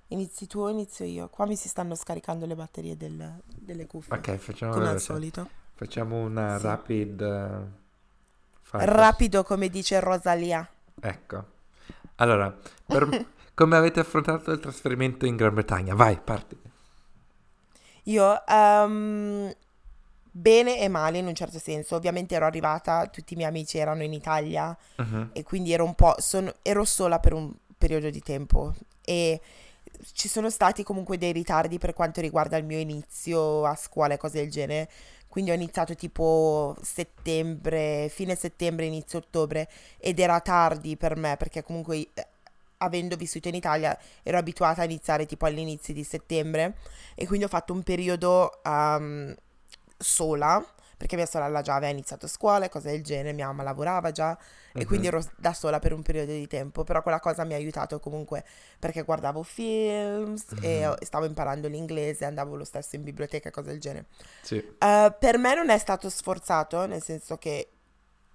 Inizi tu o inizio io? Qua mi si stanno scaricando le batterie del- delle cuffie. ok, facciamo, come al solito. Facciamo una Sì. rapid fire. Rapido, come dice Rosalia. Ecco. Allora, per- come avete affrontato il trasferimento in Gran Bretagna? Vai, parti. Io, ehm, bene e male in un certo senso. Ovviamente ero arrivata, tutti i miei amici erano in Italia Mhm, e quindi ero un po', sono- ero sola per un periodo di tempo e ci sono stati comunque dei ritardi per quanto riguarda il mio inizio a scuola e cose del genere. Quindi ho iniziato tipo settembre, fine settembre, inizio ottobre ed era tardi per me perché comunque eh, avendo vissuto in Italia ero abituata a iniziare tipo all'inizio di settembre e quindi ho fatto un periodo ehm, sola perché mia sorella già aveva iniziato scuola e cose del genere, mia mamma lavorava già e quindi mhm. ero da sola per un periodo di tempo, però quella cosa mi ha aiutato comunque perché guardavo films e Mhm. stavo imparando l'inglese, andavo lo stesso in biblioteca e cose del genere. Sì, Eh, per me non è stato sforzato, nel senso che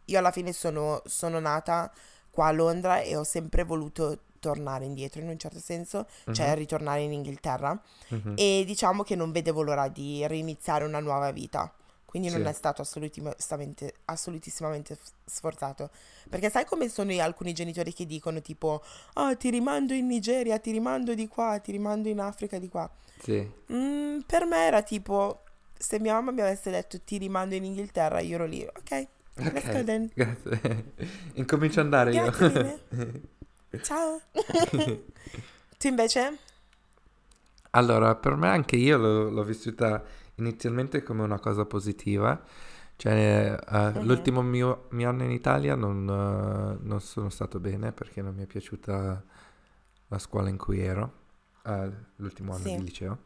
io alla fine sono, sono nata qua a Londra e ho sempre voluto tornare indietro in un certo senso, cioè mhm, ritornare in Inghilterra mhm. e diciamo che non vedevo l'ora di riniziare una nuova vita. Quindi non Sì. è stato assolutissimamente, assolutissimamente sforzato. Perché sai come sono alcuni genitori che dicono tipo, ah, ti rimando in Nigeria, ti rimando di qua, ti rimando in Africa di qua. Sì, Mm, per me era tipo, se mia mamma mi avesse detto ti rimando in Inghilterra, io ero lì, ok, let's go ok, then. grazie. Incomincio ad andare io. Ciao. tu invece? Allora, per me anche io l'ho, l'ho vissuta inizialmente come una cosa positiva. Cioè, eh, Mhm. l'ultimo mio, mio anno in Italia non, eh, non sono stato bene perché non mi è piaciuta la scuola in cui ero, eh, l'ultimo anno Sì. di liceo.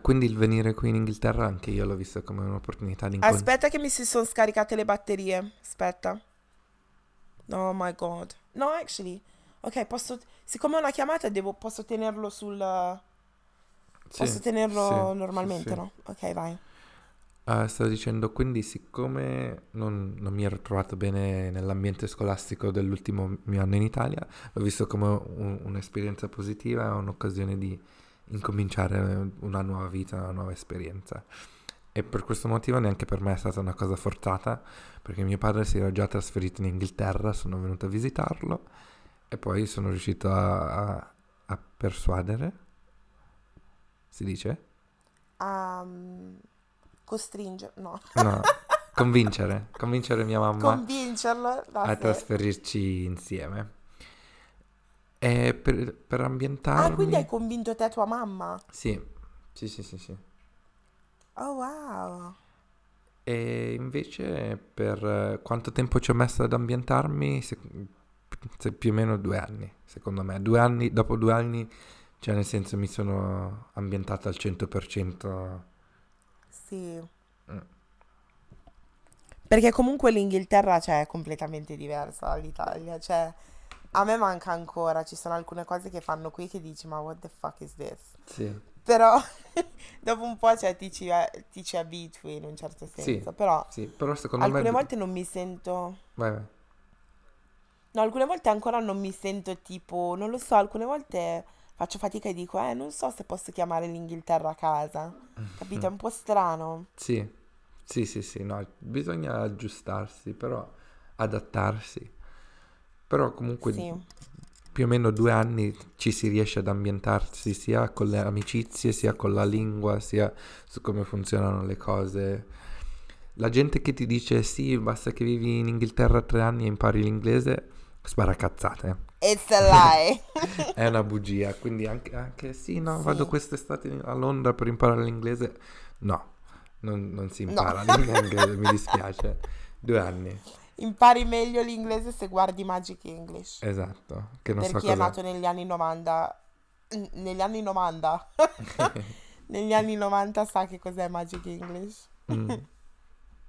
Quindi il venire qui in Inghilterra anche io l'ho visto come un'opportunità di incontrare. Aspetta che mi si sono scaricate le batterie. Aspetta. Oh my god. No, actually. Ok, posso... Siccome è una chiamata, devo... posso tenerlo sul... Posso tenerlo normalmente, no? Ok, vai. Eh, stavo dicendo, quindi siccome non, non mi ero trovato bene nell'ambiente scolastico dell'ultimo mio anno in Italia, l'ho visto come un- un'esperienza positiva un'occasione di incominciare una nuova vita, una nuova esperienza. E per questo motivo neanche per me è stata una cosa forzata, perché mio padre si era già trasferito in Inghilterra, sono venuto a visitarlo e poi sono riuscito a, a- a persuadere, si dice? Um, costringere... No. No, convincere, convincere mia mamma Convincerlo. a it. trasferirci insieme. E per, per Ah, ambientarmi... quindi hai convinto te e tua mamma? Sì, sì, sì, sì, sì. Oh, wow. E invece per eh, quanto tempo ci ho messo ad ambientarmi? Se- se più o meno due anni, secondo me. Due anni, dopo due anni, cioè nel senso mi sono ambientato al 100%. Sì. Mm. Perché comunque l'Inghilterra, cioè, è completamente diversa dall'Italia. Cioè, a me manca ancora. Ci sono alcune cose che fanno qui che dici, ma what the fuck is this? Sì, Però dopo un po', cioè, ti ci, ti ci abitui in un certo Sì. senso. Però sì, però secondo alcune me... volte non mi sento... Vai, vai. No, alcune volte ancora non mi sento tipo... Non lo so, alcune volte faccio fatica e dico, eh, non so se posso chiamare l'Inghilterra a casa. Capito? È un po' strano. Sì, sì, sì, sì, no, bisogna aggiustarsi, però adattarsi. Però comunque Sì. Più o meno due anni ci si riesce ad ambientarsi sia con le amicizie, sia con la lingua, sia su come funzionano le cose. La gente che ti dice sì, basta che vivi in Inghilterra tre anni e impari l'inglese, spara cazzate. It's a lie. È una bugia, quindi anche, anche sì, no, Sì. vado quest'estate a Londra per imparare l'inglese. No, non, non si No. impara l'inglese, mi dispiace. Due anni, Impari meglio l'inglese se guardi Magic English. esatto, che non per so chi è cosa... nato negli anni 90, n- negli anni 90, negli anni 90 sa che cos'è Magic English. Mm.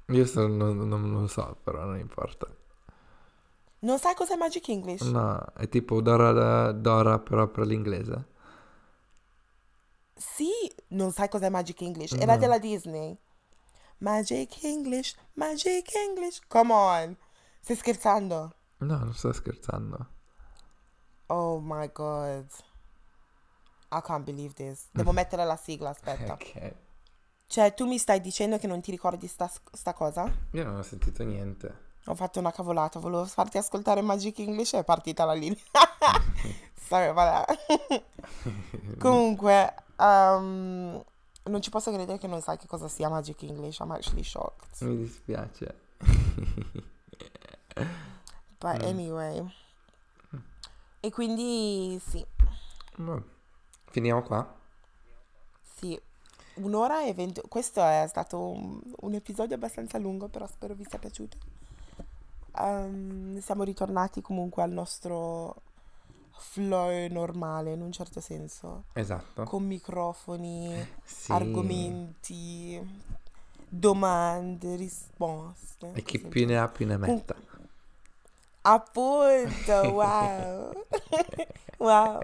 Io so- non, non lo so, però non importa. Non sai cos'è Magic English? No, è tipo Dora, Dora però per l'inglese. Sì, non sai cos'è Magic English. Era No. della Disney. Magic English, Magic English. Come on. Stai scherzando? No, non sto scherzando. Oh my god. I can't believe this. Devo mettere la sigla, aspetta. Ok. Cioè, tu mi stai dicendo che non ti ricordi sta, sta cosa? Io non ho sentito niente. Ho fatto una cavolata, volevo farti ascoltare Magic English e è partita la linea. Sorry, vabbè. Comunque, um, non ci posso credere che non sai che cosa sia Magic English. I'm actually shocked. Mi dispiace. But Mm. anyway. E quindi sì, Boh. Finiamo qua? sì. Un'ora e venti. Questo è stato un, un episodio abbastanza lungo, però spero vi sia piaciuto. Um, siamo ritornati comunque al nostro flow normale, in un certo senso. Esatto. Con microfoni, Sì. argomenti, domande, risposte. E chi più ne ha più ne metta. Appunto, wow. wow.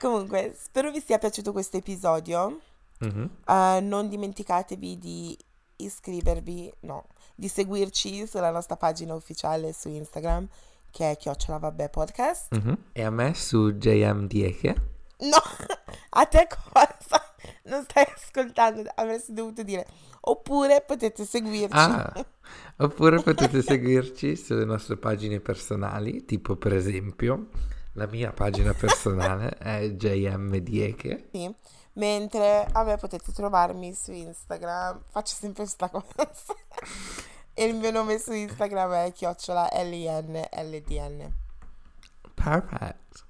Comunque, spero vi sia piaciuto questo episodio. Mhm. Eh, non dimenticatevi di iscrivervi, no, di seguirci sulla nostra pagina ufficiale su Instagram, che è Chiocciola Vabbè Podcast. Mhm. E a me su JM Dieke. No, a te cosa? Non stai ascoltando, avresti dovuto dire. Oppure potete seguirci. Ah, oppure potete seguirci sulle nostre pagine personali, tipo per esempio la mia pagina personale è JM Dieke. Sì, mentre a me potete trovarmi su Instagram, faccio sempre questa cosa. E il mio nome su Instagram è chiocciola LINLDN. Perfect.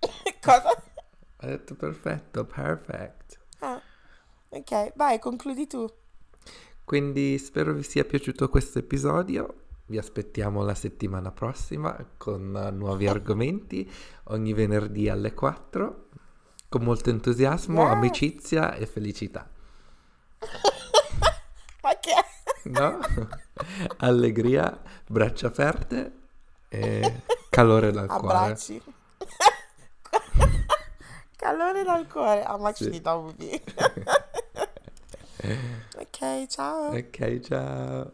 Cosa? Ho detto perfetto, perfect. Ah, ok, vai, concludi tu. Quindi spero vi sia piaciuto questo episodio. Vi aspettiamo la settimana prossima con nuovi argomenti ogni venerdì alle 4 con molto entusiasmo, Yes. amicizia e felicità. Ma che? No? Allegria, braccia aperte e calore dal cuore. Abbracci. Calore dal cuore. How much Sì. would be? ok, ciao. Ok, ciao.